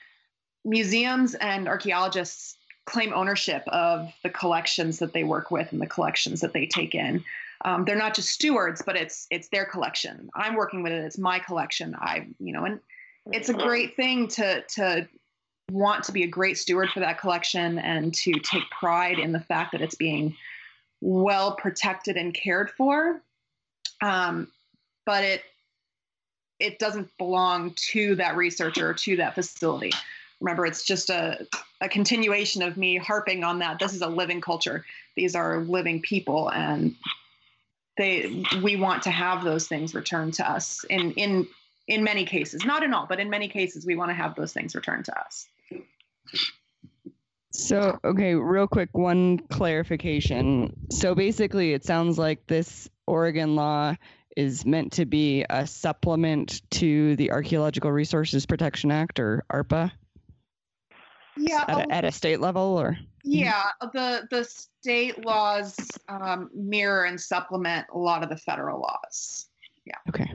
museums and archaeologists claim ownership of the collections that they work with and the collections that they take in. Um, they're not just stewards, but it's it's their collection. I'm working with it; it's my collection. I you know, and it's a great thing to to want to be a great steward for that collection and to take pride in the fact that it's being well protected and cared for. Um, but it it doesn't belong to that researcher to that facility. Remember it's just a, a continuation of me harping on that. This is a living culture. These are living people and they we want to have those things returned to us in in in many cases. Not in all but in many cases we want to have those things returned to us So, okay, real quick, one clarification. So basically, it sounds like this Oregon law is meant to be a supplement to the Archaeological Resources Protection Act or ARPA yeah at a, at a state level or? Yeah, the the state laws um, mirror and supplement a lot of the federal laws. Yeah. Okay.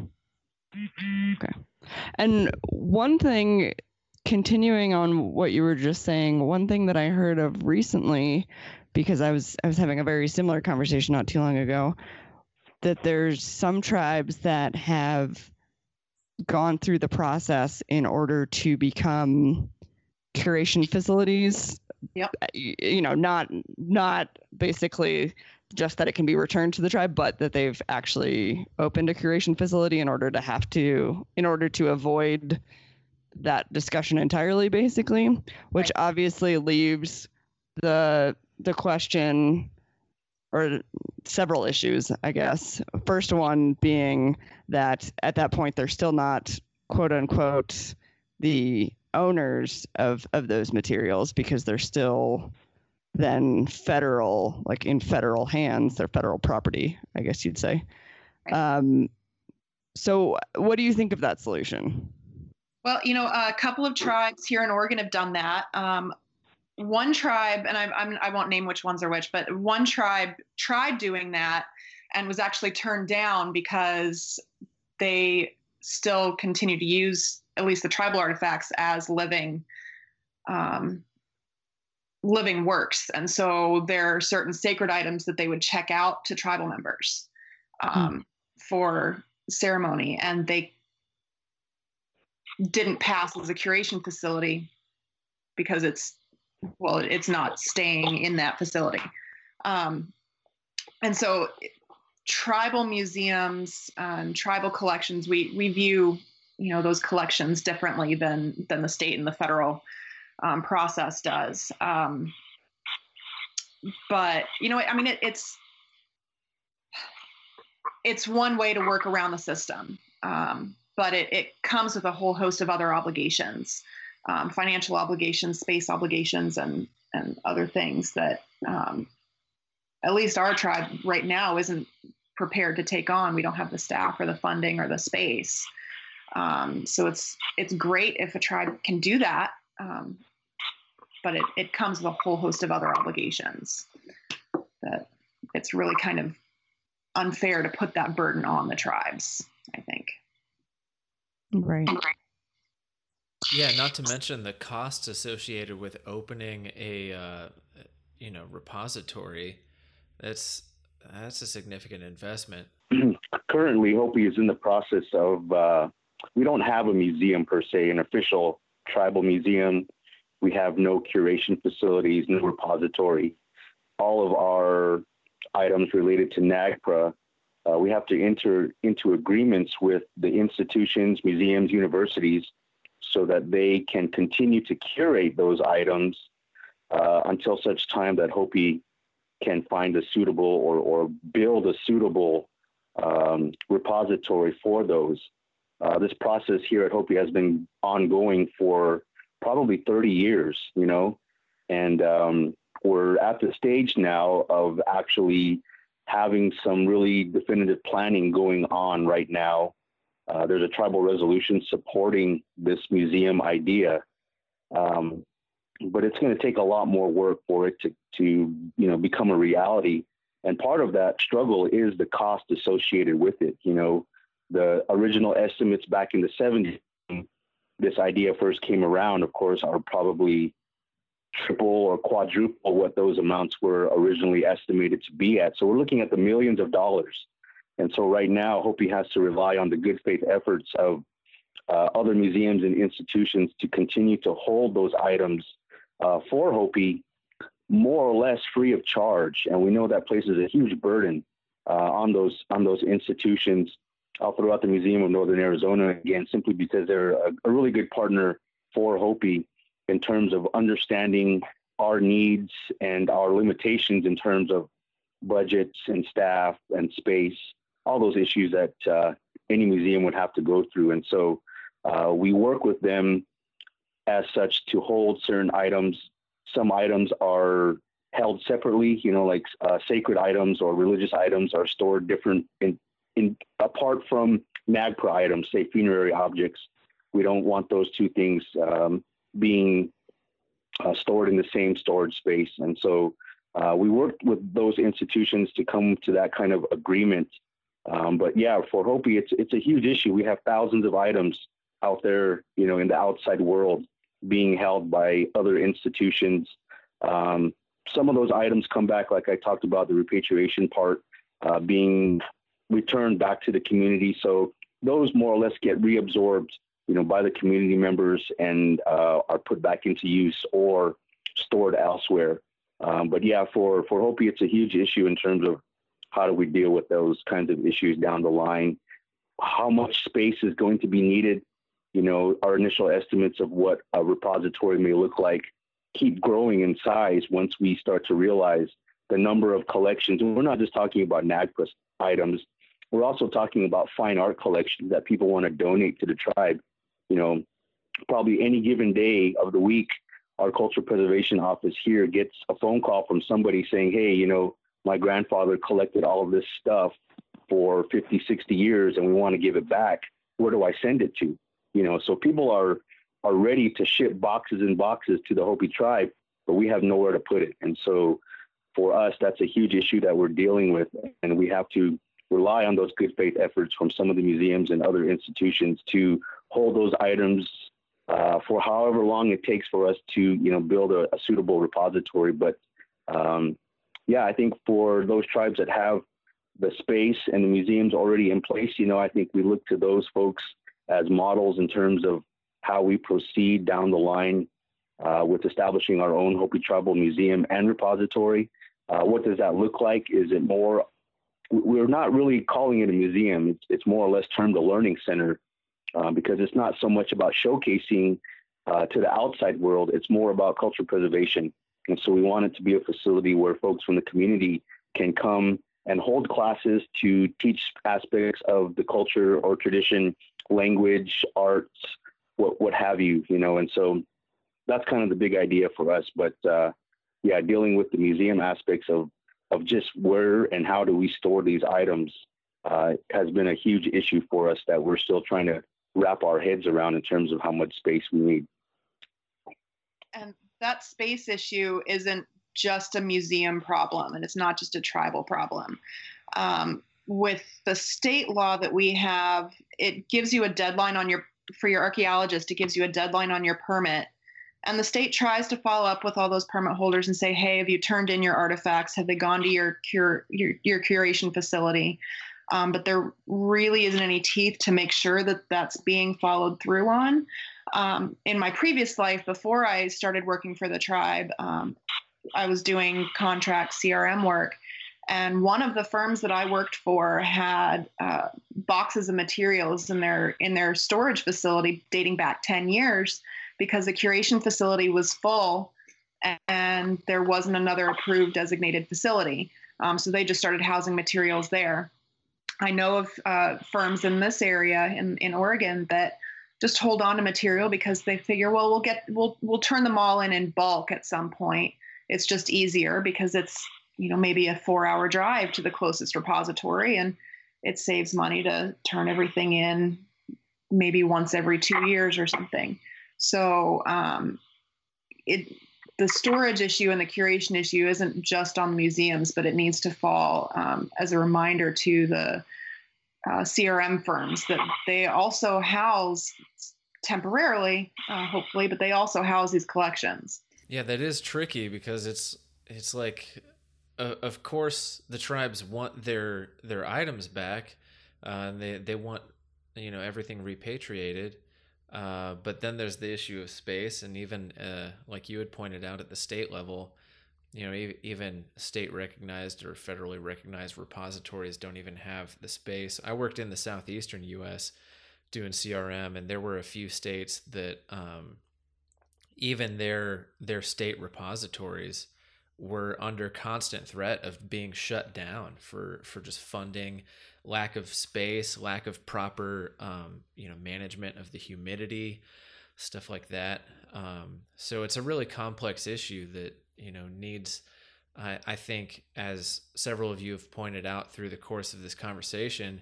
Okay. And one thing, continuing on what you were just saying, one thing that I heard of recently, because I was I was having a very similar conversation not too long ago, that there's some tribes that have gone through the process in order to become curation facilities Yep. Uh, you know not not basically just that it can be returned to the tribe but that they've actually opened a curation facility in order to have to in order to avoid that discussion entirely basically which obviously leaves the the question or several issues i guess. First one being that at that point they're still not quote unquote the owners of of those materials because they're still then federal like in federal hands they're federal property i guess you'd say. Um so what do you think of that solution Well, you know, a couple of tribes here in Oregon have done that. Um, one tribe, and I, I'm, I won't name which ones are which, but one tribe tried doing that and was actually turned down because they still continue to use at least the tribal artifacts as living um, living works and so there are certain sacred items that they would check out to tribal members um, for ceremony and they didn't pass as a curation facility because it's well it's not staying in that facility. Um, and so tribal museums and tribal collections we we view you know those collections differently than than the state and the federal um, process does. Um, but you know i mean it, it's it's one way to work around the system. Um, but it, it comes with a whole host of other obligations um, financial obligations space obligations and and other things that um, at least our tribe right now isn't prepared to take on. We don't have the staff or the funding or the space. Um, so it's it's great if a tribe can do that um, but it, it comes with a whole host of other obligations that it's really kind of unfair to put that burden on the tribes i think right Yeah, not to mention the costs associated with opening a uh, you know repository. That's that's a significant investment. Currently, Hopi is in the process of uh, we don't have a museum per se, an official tribal museum. We have no curation facilities, no repository. All of our items related to NAGPRA, uh, we have to enter into agreements with the institutions, museums, universities, so that they can continue to curate those items uh, until such time that Hopi can find a suitable or, or build a suitable um, repository for those. Uh, this process here at Hopi has been ongoing for probably 30 years, you know, and um, we're at the stage now of actually having some really definitive planning going on right now. Uh, there's a tribal resolution supporting this museum idea, um, but it's going to take a lot more work for it to, to, you know, become a reality. And part of that struggle is the cost associated with it. You know, the original estimates back in the 70s, this idea first came around, of course, are probably triple or quadruple what those amounts were originally estimated to be at. So we're looking at the millions of dollars. And so right now, Hopi has to rely on the good faith efforts of uh, other museums and institutions to continue to hold those items uh, for Hopi more or less free of charge. And we know that places a huge burden uh, on those on those institutions all throughout the Museum of Northern Arizona again, simply because they're a, a really good partner for Hopi in terms of understanding our needs and our limitations in terms of budgets and staff and space, all those issues that uh, any museum would have to go through. And so uh, we work with them as such to hold certain items. Some items are held separately, you know, like uh, sacred items or religious items are stored different in, in apart from NAGPRA items, say funerary objects. We don't want those two things um, being uh, stored in the same storage space. And so uh, we worked with those institutions to come to that kind of agreement. Um, but yeah, for Hopi, it's it's a huge issue. We have thousands of items out there, you know, in the outside world being held by other institutions. Um, some of those items come back, like I talked about, the repatriation part uh, being returned back to the community. So those more or less get reabsorbed you know, by the community members and uh, are put back into use or stored elsewhere. Um, but yeah, for, for Hopi, it's a huge issue in terms of how do we deal with those kinds of issues down the line. How much space is going to be needed? You know, our initial estimates of what a repository may look like keep growing in size once we start to realize the number of collections. And we're not just talking about NAGPRA items. We're also talking about fine art collections that people want to donate to the tribe you know, probably any given day of the week, our cultural preservation office here gets a phone call from somebody saying, hey, you know, my grandfather collected all of this stuff for 50, 60 years and we want to give it back. Where do I send it to? You know, so people are are ready to ship boxes and boxes to the Hopi tribe, but we have nowhere to put it. And so for us, that's a huge issue that we're dealing with. And we have to rely on those good faith efforts from some of the museums and other institutions to hold those items uh, for however long it takes for us to, you know, build a, a suitable repository. But um, yeah, I think for those tribes that have the space and the museums already in place, you know, I think we look to those folks as models in terms of how we proceed down the line uh, with establishing our own Hopi Tribal Museum and repository. Uh, what does that look like? Is it more? We're not really calling it a museum. It's, it's more or less termed a learning center um, because it's not so much about showcasing uh, to the outside world, it's more about cultural preservation. And so we want it to be a facility where folks from the community can come and hold classes to teach aspects of the culture or tradition, language, arts, what, what have you, you know. And so that's kind of the big idea for us. But uh, yeah, dealing with the museum aspects of, of just where and how do we store these items uh, has been a huge issue for us that we're still trying to wrap our heads around in terms of how much space we need. And that space issue isn't just a museum problem and it's not just a tribal problem. Um, with the state law that we have, it gives you a deadline on your for your archaeologist, it gives you a deadline on your permit. And the state tries to follow up with all those permit holders and say, hey, have you turned in your artifacts? Have they gone to your cure your, your curation facility? Um, but there really isn't any teeth to make sure that that's being followed through on. Um, in my previous life, before I started working for the tribe, um, I was doing contract CRM work. And one of the firms that I worked for had uh, boxes of materials in their in their storage facility dating back 10 years because the curation facility was full and there wasn't another approved designated facility. Um, so they just started housing materials there. I know of uh, firms in this area in, in Oregon that just hold on to material because they figure, well, we'll get we'll we'll turn them all in in bulk at some point. It's just easier because it's you know maybe a four hour drive to the closest repository and it saves money to turn everything in maybe once every two years or something. So um, it the storage issue and the curation issue isn't just on museums, but it needs to fall um, as a reminder to the uh, CRM firms that they also house temporarily, uh, hopefully, but they also house these collections. Yeah, that is tricky because it's it's like, uh, of course, the tribes want their their items back. Uh, they they want you know everything repatriated, uh, but then there's the issue of space, and even uh, like you had pointed out at the state level, you know, even state recognized or federally recognized repositories don't even have the space. I worked in the southeastern U.S. doing CRM, and there were a few states that um, even their their state repositories were under constant threat of being shut down for for just funding lack of space, lack of proper, um, you know, management of the humidity, stuff like that. Um, so it's a really complex issue that you know needs. I, I think, as several of you have pointed out through the course of this conversation,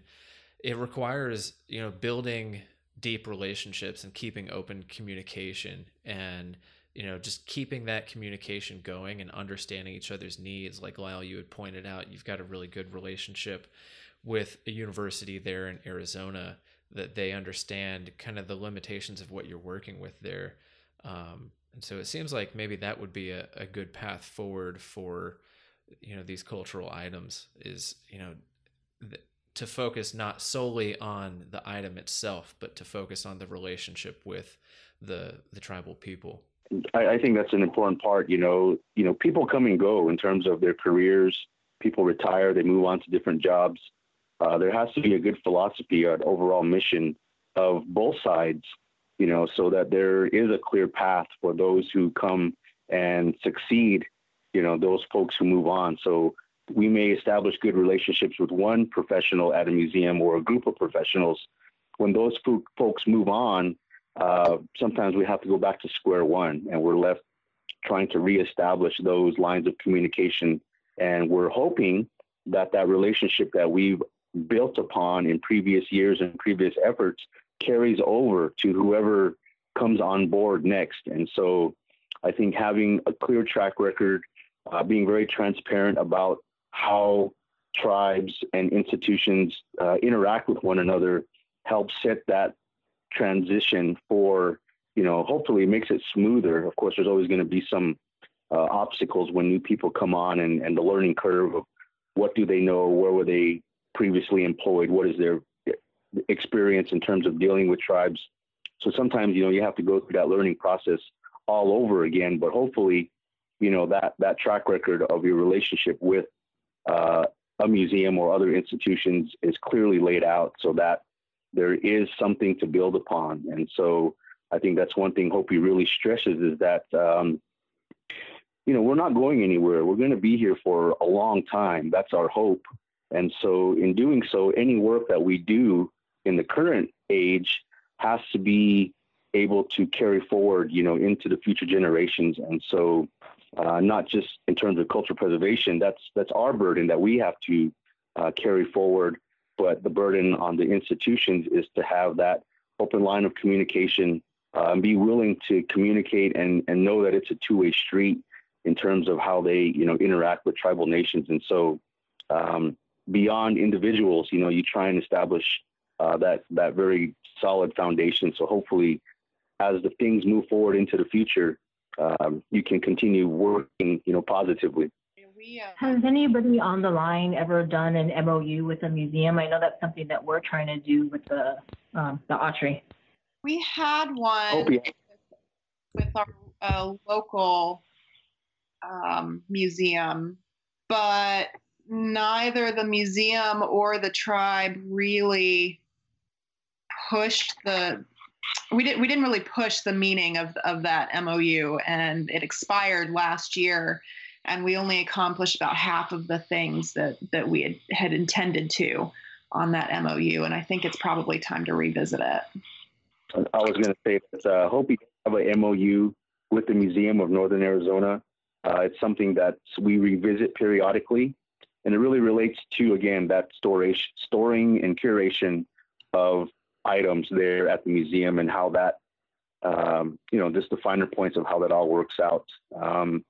it requires you know building deep relationships and keeping open communication and you know just keeping that communication going and understanding each other's needs like lyle you had pointed out you've got a really good relationship with a university there in Arizona that they understand kind of the limitations of what you're working with there. Um, and so it seems like maybe that would be a, a good path forward for, you know, these cultural items is, you know, th- to focus not solely on the item itself, but to focus on the relationship with the the tribal people. I, I think that's an important part. You know, you know, people come and go in terms of their careers. People retire, they move on to different jobs uh, there has to be a good philosophy or an overall mission of both sides, you know, so that there is a clear path for those who come and succeed, you know, those folks who move on. So we may establish good relationships with one professional at a museum or a group of professionals. When those folks move on, uh, sometimes we have to go back to square one and we're left trying to reestablish those lines of communication. And we're hoping that that relationship that we've built upon in previous years and previous efforts carries over to whoever comes on board next. And so I think having a clear track record, uh, being very transparent about how tribes and institutions uh, interact with one another helps set that transition for, you know, hopefully makes it smoother. Of course, there's always going to be some uh, obstacles when new people come on and, and the learning curve of what do they know, where were they previously employed, what is their experience in terms of dealing with tribes. So sometimes, you know, you have to go through that learning process all over again, but hopefully, you know, that, that track record of your relationship with uh, a museum or other institutions is clearly laid out so that there is something to build upon. And so I think that's one thing Hopi really stresses is that, um, you know, we're not going anywhere. We're going to be here for a long time. That's our hope. And so, in doing so, any work that we do in the current age has to be able to carry forward, you know, into the future generations. And so, uh, not just in terms of cultural preservation, that's that's our burden that we have to uh, carry forward. But the burden on the institutions is to have that open line of communication uh, and be willing to communicate and, and know that it's a two-way street in terms of how they, you know, interact with tribal nations. And so, um, beyond individuals, you know, you try and establish uh, that that very solid foundation. So hopefully, as the things move forward into the future, um, you can continue working, you know, positively. Uh, Has anybody on the line ever done an MOU with a museum? I know that's something that we're trying to do with the um, the Autry. we had one Hope with our uh, local um, museum, but neither the museum or the tribe really pushed the. We didn't. We didn't really push the meaning of of that MOU, and it expired last year, and we only accomplished about half of the things that that we had, had intended to on that MOU, and I think it's probably time to revisit it. I was going to say that uh, hope you have a MOU with the Museum of Northern Arizona. Uh, it's something that we revisit periodically, and it really relates to again that storage, storing and curation of items there at the museum and how that, um, you know, just the finer points of how that all works out. Um,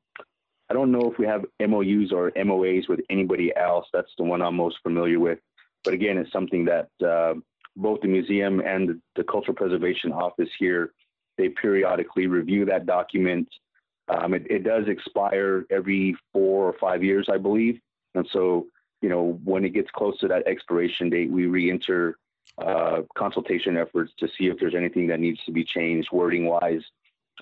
I don't know if we have MOUs or MOAs with anybody else. That's the one I'm most familiar with. But again, it's something that uh, both the museum and the, Cultural Preservation Office here, they periodically review that document. Um, it, it does expire every four or five years, I believe. And so, you know, when it gets close to that expiration date, we re-enter uh, consultation efforts to see if there's anything that needs to be changed wording wise,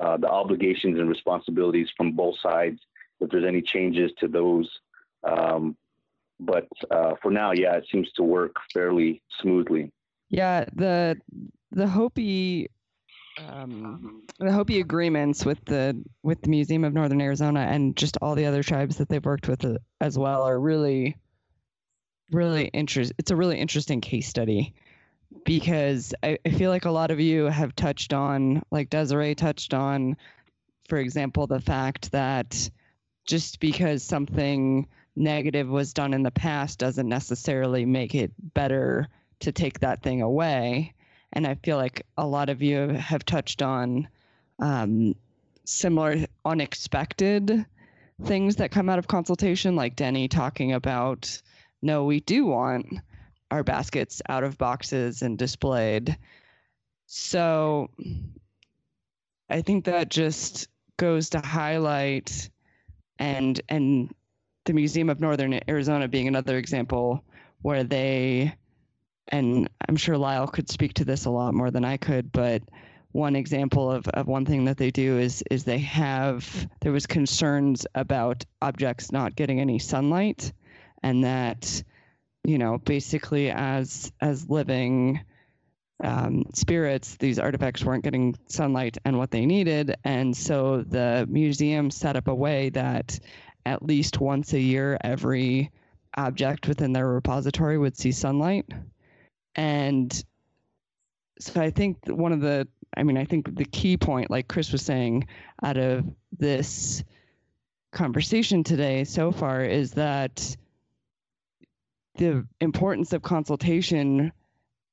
uh, the obligations and responsibilities from both sides, if there's any changes to those. Um, but uh, for now, yeah, it seems to work fairly smoothly. Yeah, the the Hopi um, the Hopi agreements with the with the Museum of Northern Arizona and just all the other tribes that they've worked with uh, as well are really really interest. It's a really interesting case study because I, I feel like a lot of you have touched on, like Desiree touched on, for example, the fact that just because something negative was done in the past doesn't necessarily make it better to take that thing away. And I feel like a lot of you have touched on um, similar unexpected things that come out of consultation, like Denny talking about, no, we do want our baskets out of boxes and displayed. So I think that just goes to highlight and and the Museum of Northern Arizona being another example where they and I'm sure Lyle could speak to this a lot more than I could, but one example of, of one thing that they do is is they have there was concerns about objects not getting any sunlight and that you know basically as as living um, spirits these artifacts weren't getting sunlight and what they needed. And so the museum set up a way that at least once a year every object within their repository would see sunlight and so I think one of the, I mean, I think the key point, like Chris was saying, out of this conversation today so far is that the importance of consultation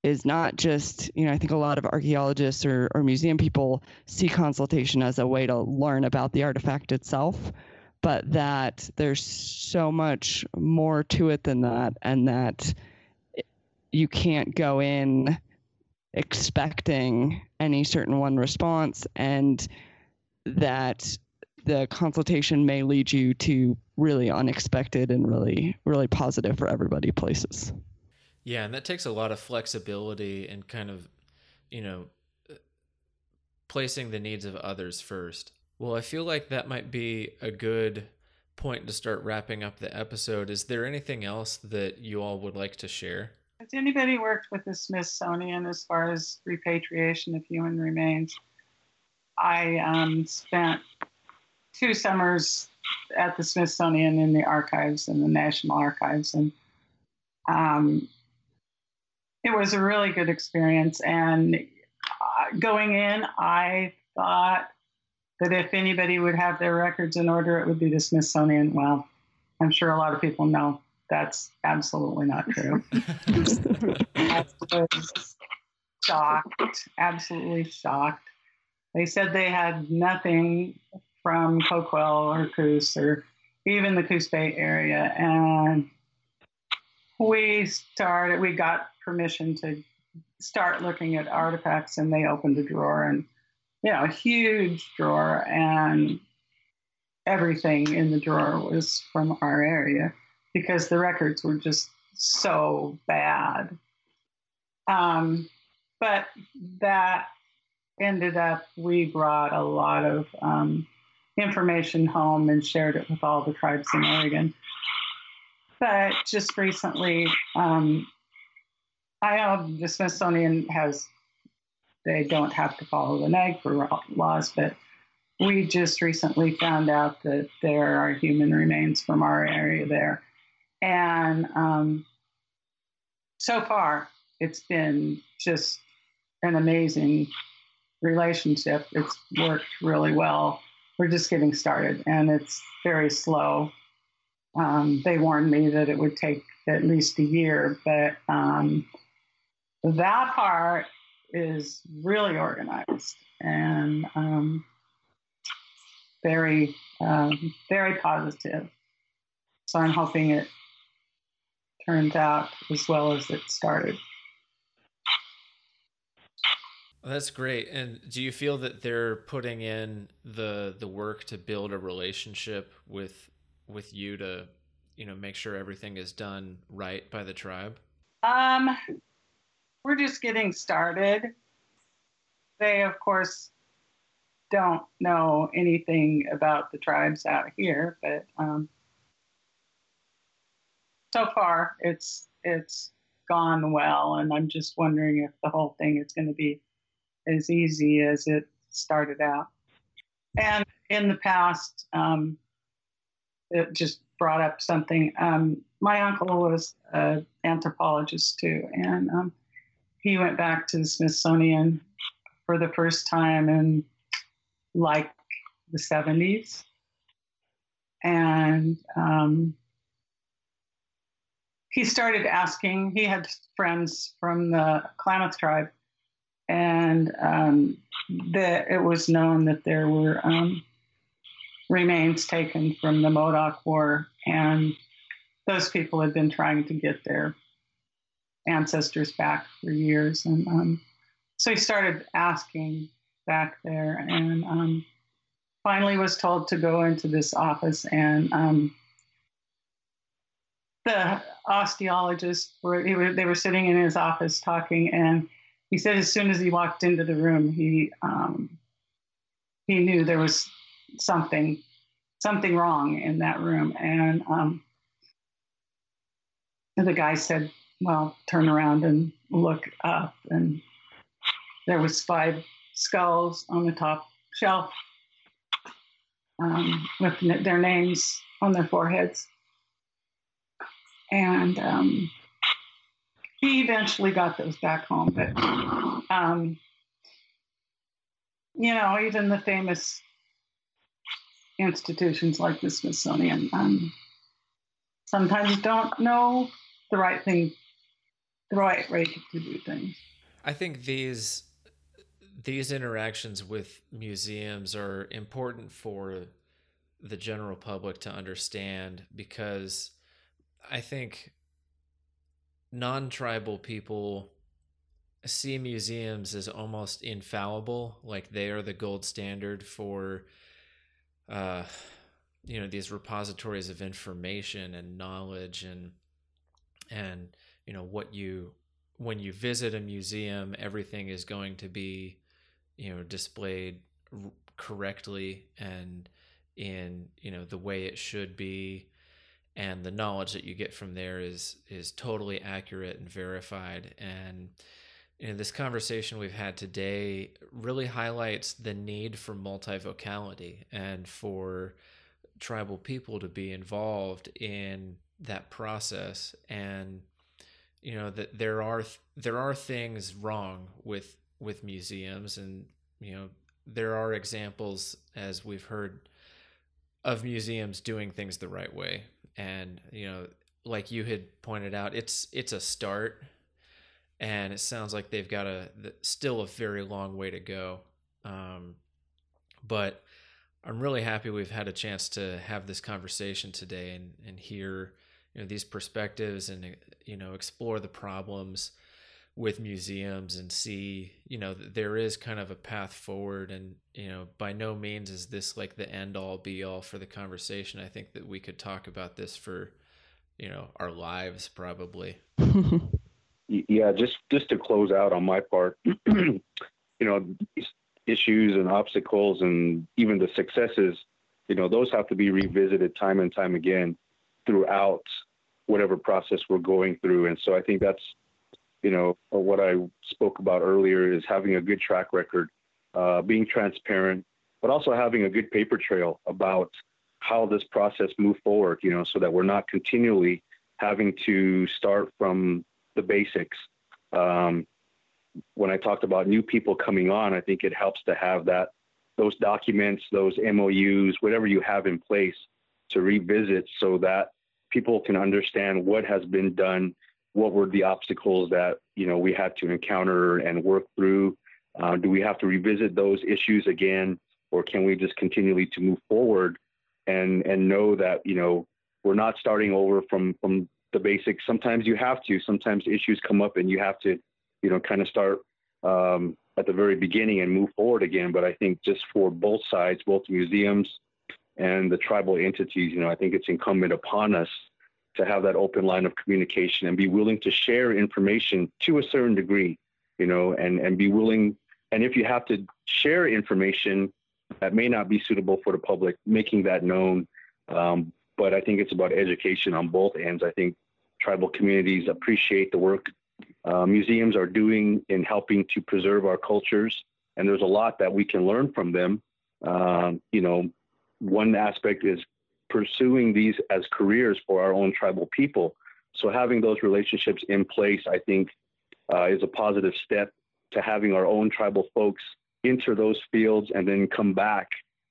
is not just, you know, I think a lot of archaeologists or, or museum people see consultation as a way to learn about the artifact itself, but that there's so much more to it than that, and that you can't go in expecting any certain one response and that the consultation may lead you to really unexpected and really really positive for everybody places Yeah, and that takes a lot of flexibility and kind of, you know, placing the needs of others first. Well, I feel like that might be a good point to start wrapping up the episode. Is there anything else that you all would like to share? Has anybody worked with the Smithsonian as far as repatriation of human remains? I um, spent two summers at the Smithsonian in the archives and the National Archives, and um, it was a really good experience. And uh, going in, I thought that if anybody would have their records in order, it would be the Smithsonian. Well, I'm sure a lot of people know that's absolutely not true. I was shocked, absolutely shocked. They said they had nothing from Coquille or Coos or even the Coos Bay area. And we started, we got permission to start looking at artifacts and they opened a drawer and, you know, a huge drawer and everything in the drawer was from our area because the records were just so bad. Um, but that ended up, we brought a lot of um, information home and shared it with all the tribes in Oregon. But just recently, um, I know the Smithsonian has, they don't have to follow the NAG NAGPRA laws, but we just recently found out that there are human remains from our area there. And um, so far, it's been just an amazing relationship. It's worked really well. We're just getting started, and it's very slow. Um, they warned me that it would take at least a year, but um, that part is really organized and um, very, um, very positive. So I'm hoping it turns out as well as it started. That's great. And do you feel that they're putting in the the work to build a relationship with with you to, you know, make sure everything is done right by the tribe? Um we're just getting started. They of course don't know anything about the tribes out here, but um, so far it's it's gone well, and I'm just wondering if the whole thing is going to be as easy as it started out. And in the past, um, it just brought up something. Um, my uncle was an anthropologist too, and um, he went back to the Smithsonian for the first time in like the 70s. And um, he started asking, he had friends from the Klamath tribe and um, that it was known that there were um, remains taken from the Modoc War, and those people had been trying to get their ancestors back for years, and um, so he started asking back there, and um, finally was told to go into this office and. The osteologist were, were they were sitting in his office talking and he said as soon as he walked into the room, he um, he knew there was something something wrong in that room, and um, the guy said, "Well, turn around and look up." And there was five skulls on the top shelf um, with their names on their foreheads, and um, he eventually got those back home, but um, you know, even the famous institutions like the Smithsonian um, sometimes don't know the right thing, the right way to do things. I think these these interactions with museums are important for the general public to understand because I think non-tribal people see museums as almost infallible like they are the gold standard for uh you know these repositories of information and knowledge and and you know what you when you visit a museum everything is going to be you know displayed correctly and in you know the way it should be and the knowledge that you get from there is is totally accurate and verified. And you know, this conversation we've had today really highlights the need for multivocality and for tribal people to be involved in that process. And you know that there are there are things wrong with with museums. And you know there are examples as we've heard of museums doing things the right way and you know like you had pointed out it's it's a start and it sounds like they've got a still a very long way to go. Um, but i'm really happy we've had a chance to have this conversation today and and hear you know these perspectives and you know explore the problems with museums and see, you know, there is kind of a path forward. And, you know, by no means is this like the end all be all for the conversation. I think that we could talk about this for, you know, our lives probably. yeah, just, just to close out on my part, you know, issues and obstacles and even the successes, you know, those have to be revisited time and time again throughout whatever process we're going through. And so I think that's, you know, what I spoke about earlier is having a good track record, uh, being transparent, but also having a good paper trail about how this process moved forward, you know, so that we're not continually having to start from the basics. Um, when I talked about new people coming on, I think it helps to have that those documents, those MOUs, whatever you have in place to revisit so that people can understand what has been done, what were the obstacles that you know we had to encounter and work through. Uh, do we have to revisit those issues again, or can we just continually to move forward and and know that you know we're not starting over from from the basics. Sometimes you have to. Sometimes issues come up and you have to, you know, kind of start um, at the very beginning and move forward again. But I think just for both sides, both museums and the tribal entities, you know, I think it's incumbent upon us to have that open line of communication and be willing to share information to a certain degree, you know, and, and be willing. And if you have to share information that may not be suitable for the public, making that known. Um, but I think it's about education on both ends. I think tribal communities appreciate the work uh, museums are doing in helping to preserve our cultures, and there's a lot that we can learn from them. Um, you know, one aspect is pursuing these as careers for our own tribal people. So having those relationships in place, I think, uh, is a positive step to having our own tribal folks enter those fields and then come back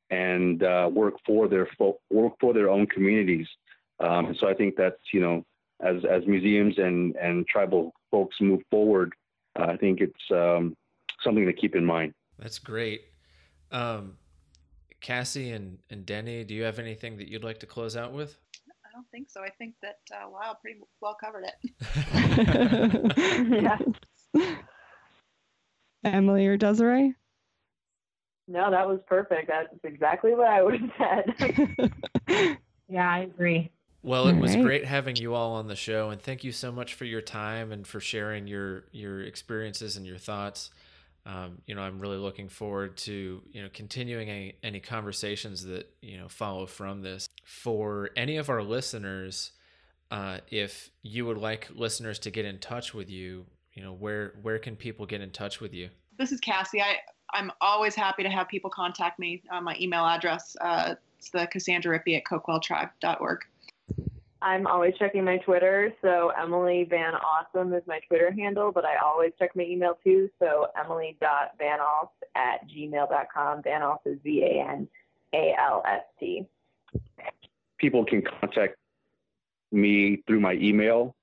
and uh, work for their fo- work for their own communities. Um, so I think that's you know, as as museums and and tribal folks move forward, uh, I think it's um, something to keep in mind. That's great. Um, Cassie and, and Denny, do you have anything that you'd like to close out with? I don't think so. I think that uh, wow, pretty well covered it. yeah. Emily or Desiree? No, that was perfect. That's exactly what I would have said. yeah, I agree. Well, it was right. great having you all on the show, and thank you so much for your time and for sharing your your experiences and your thoughts um, you know, I'm really looking forward to you know continuing any, any conversations that you know follow from this. For any of our listeners, uh, if you would like listeners to get in touch with you, you know, where where can people get in touch with you? This is Cassie. I I'm always happy to have people contact me. Uh, my email address uh, it's the Cassandra Rippee at coquilletribe.org. I'm always checking my Twitter. So Emily Van Awesome is my Twitter handle, but I always check my email too. So emily.vanalst at gmail.com. Vanalst is V A N A L S T. People can contact me through my email,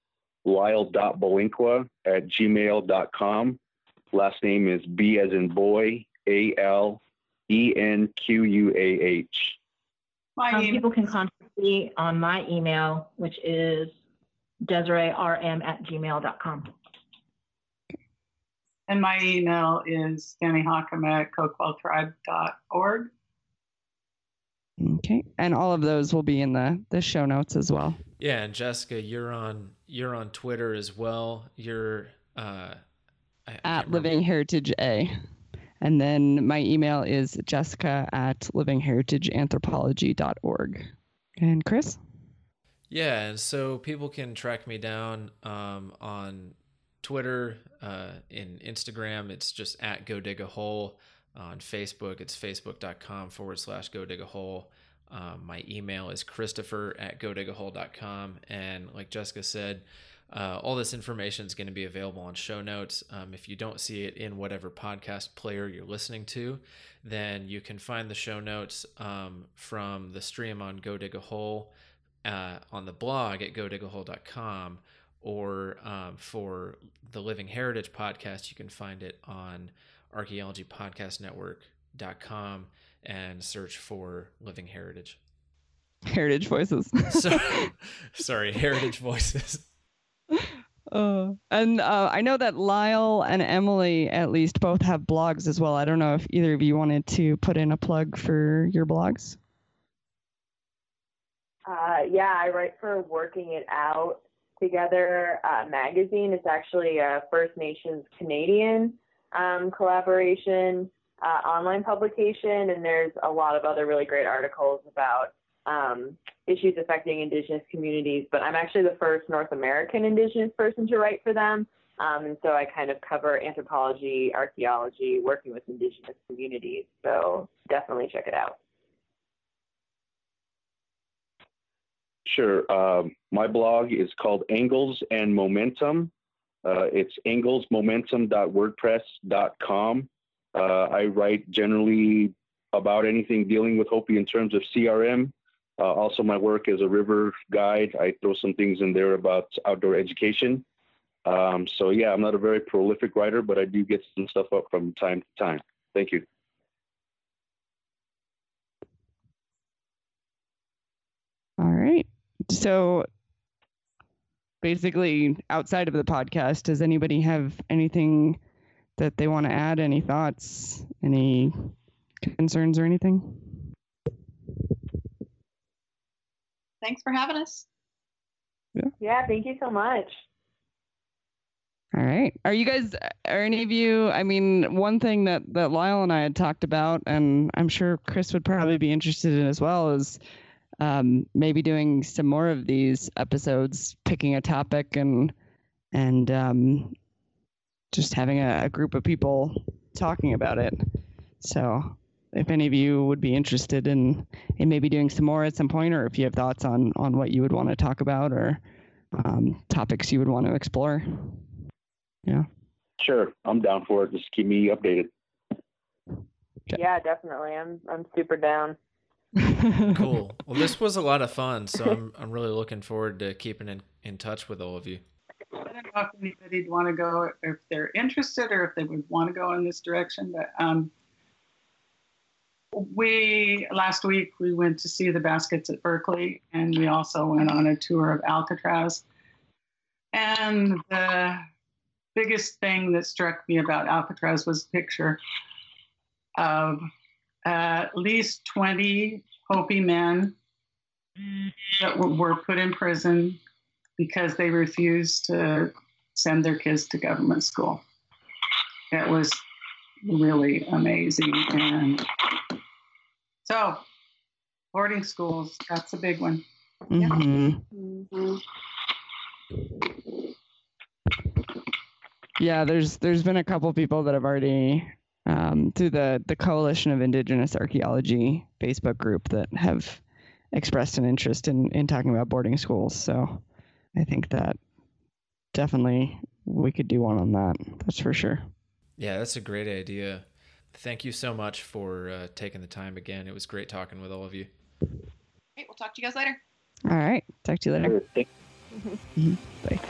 lyle.balenquah at gmail.com. Last name is B as in boy, A L E N Q U A H. Um, people can contact me on my email, which is DesireeRM at gmail.com. And my email is Danny Hockema at coquilletribe.org. Okay. And all of those will be in the, the show notes as well. Yeah, and Jessica, you're on you're on Twitter as well. You're uh, at Living Heritage A. And then my email is jessica at living livingheritageanthropology.org. And Chris? Yeah, so people can track me down um, on Twitter, uh, in Instagram, it's just at Go Dig a Hole. On Facebook, it's facebook.com forward slash Go Dig a Hole. Um, my email is christopher at godigahole.com. And like Jessica said, uh, all this information is going to be available on show notes. Um, if you don't see it in whatever podcast player you're listening to, then you can find the show notes um, from the stream on Go Dig a Hole uh, on the blog at godigahole.com, or um, for the Living Heritage podcast, you can find it on archaeologypodcastnetwork.com and search for Living Heritage. Heritage Voices. sorry, sorry, Heritage Voices. Uh, and uh, I know that Lyle and Emily, at least, both have blogs as well. I don't know if either of you wanted to put in a plug for your blogs. Uh, yeah, I write for Working It Out Together uh, magazine. It's actually a First Nations Canadian um, collaboration uh, online publication, and there's a lot of other really great articles about um, issues affecting Indigenous communities. But I'm actually the first North American Indigenous person to write for them. Um, and so I kind of cover anthropology, archaeology, working with Indigenous communities. So definitely check it out. Sure. Um, my blog is called Angles and Momentum. Uh, it's anglesmomentum.wordpress.com. Uh, I write generally about anything dealing with Hopi in terms of CRM. Uh, also, my work as a river guide, I throw some things in there about outdoor education. Um, so, yeah, I'm not a very prolific writer, but I do get some stuff up from time to time. Thank you. All right. So basically, outside of the podcast, does anybody have anything that they want to add? Any thoughts? Any concerns or anything? Thanks for having us. Yeah. Yeah, thank you so much. All right. Are you guys, are any of you, I mean, one thing that, that Lyle and I had talked about, and I'm sure Chris would probably be interested in as well, is um, maybe doing some more of these episodes, picking a topic and, and um, just having a, a group of people talking about it. So if any of you would be interested in, in maybe doing some more at some point, or if you have thoughts on, on what you would want to talk about or um, topics you would want to explore. Yeah. Sure. I'm down for it. Just keep me updated. Okay. Yeah, definitely. I'm I'm super down. cool. Well, this was a lot of fun, so I'm I'm really looking forward to keeping in, in touch with all of you. I don't know if anybody'd want to go, if they're interested, or if they would want to go in this direction. But um, we last week we went to see the baskets at Berkeley, and we also went on a tour of Alcatraz. And the biggest thing that struck me about Alcatraz was a picture of at least 20 Hopi men that were put in prison because they refused to send their kids to government school. It was really amazing. And so, boarding schools, that's a big one. Mhm. Mm-hmm. Yeah, there's there's been a couple people that have already um, through the the Coalition of Indigenous Archaeology Facebook group that have expressed an interest in in talking about boarding schools. So I think that definitely we could do one on that. That's for sure. Yeah, that's a great idea. Thank you so much for uh, taking the time again. It was great talking with all of you. Great. We'll talk to you guys later. All right. Talk to you later. Sure. Thank-. Bye.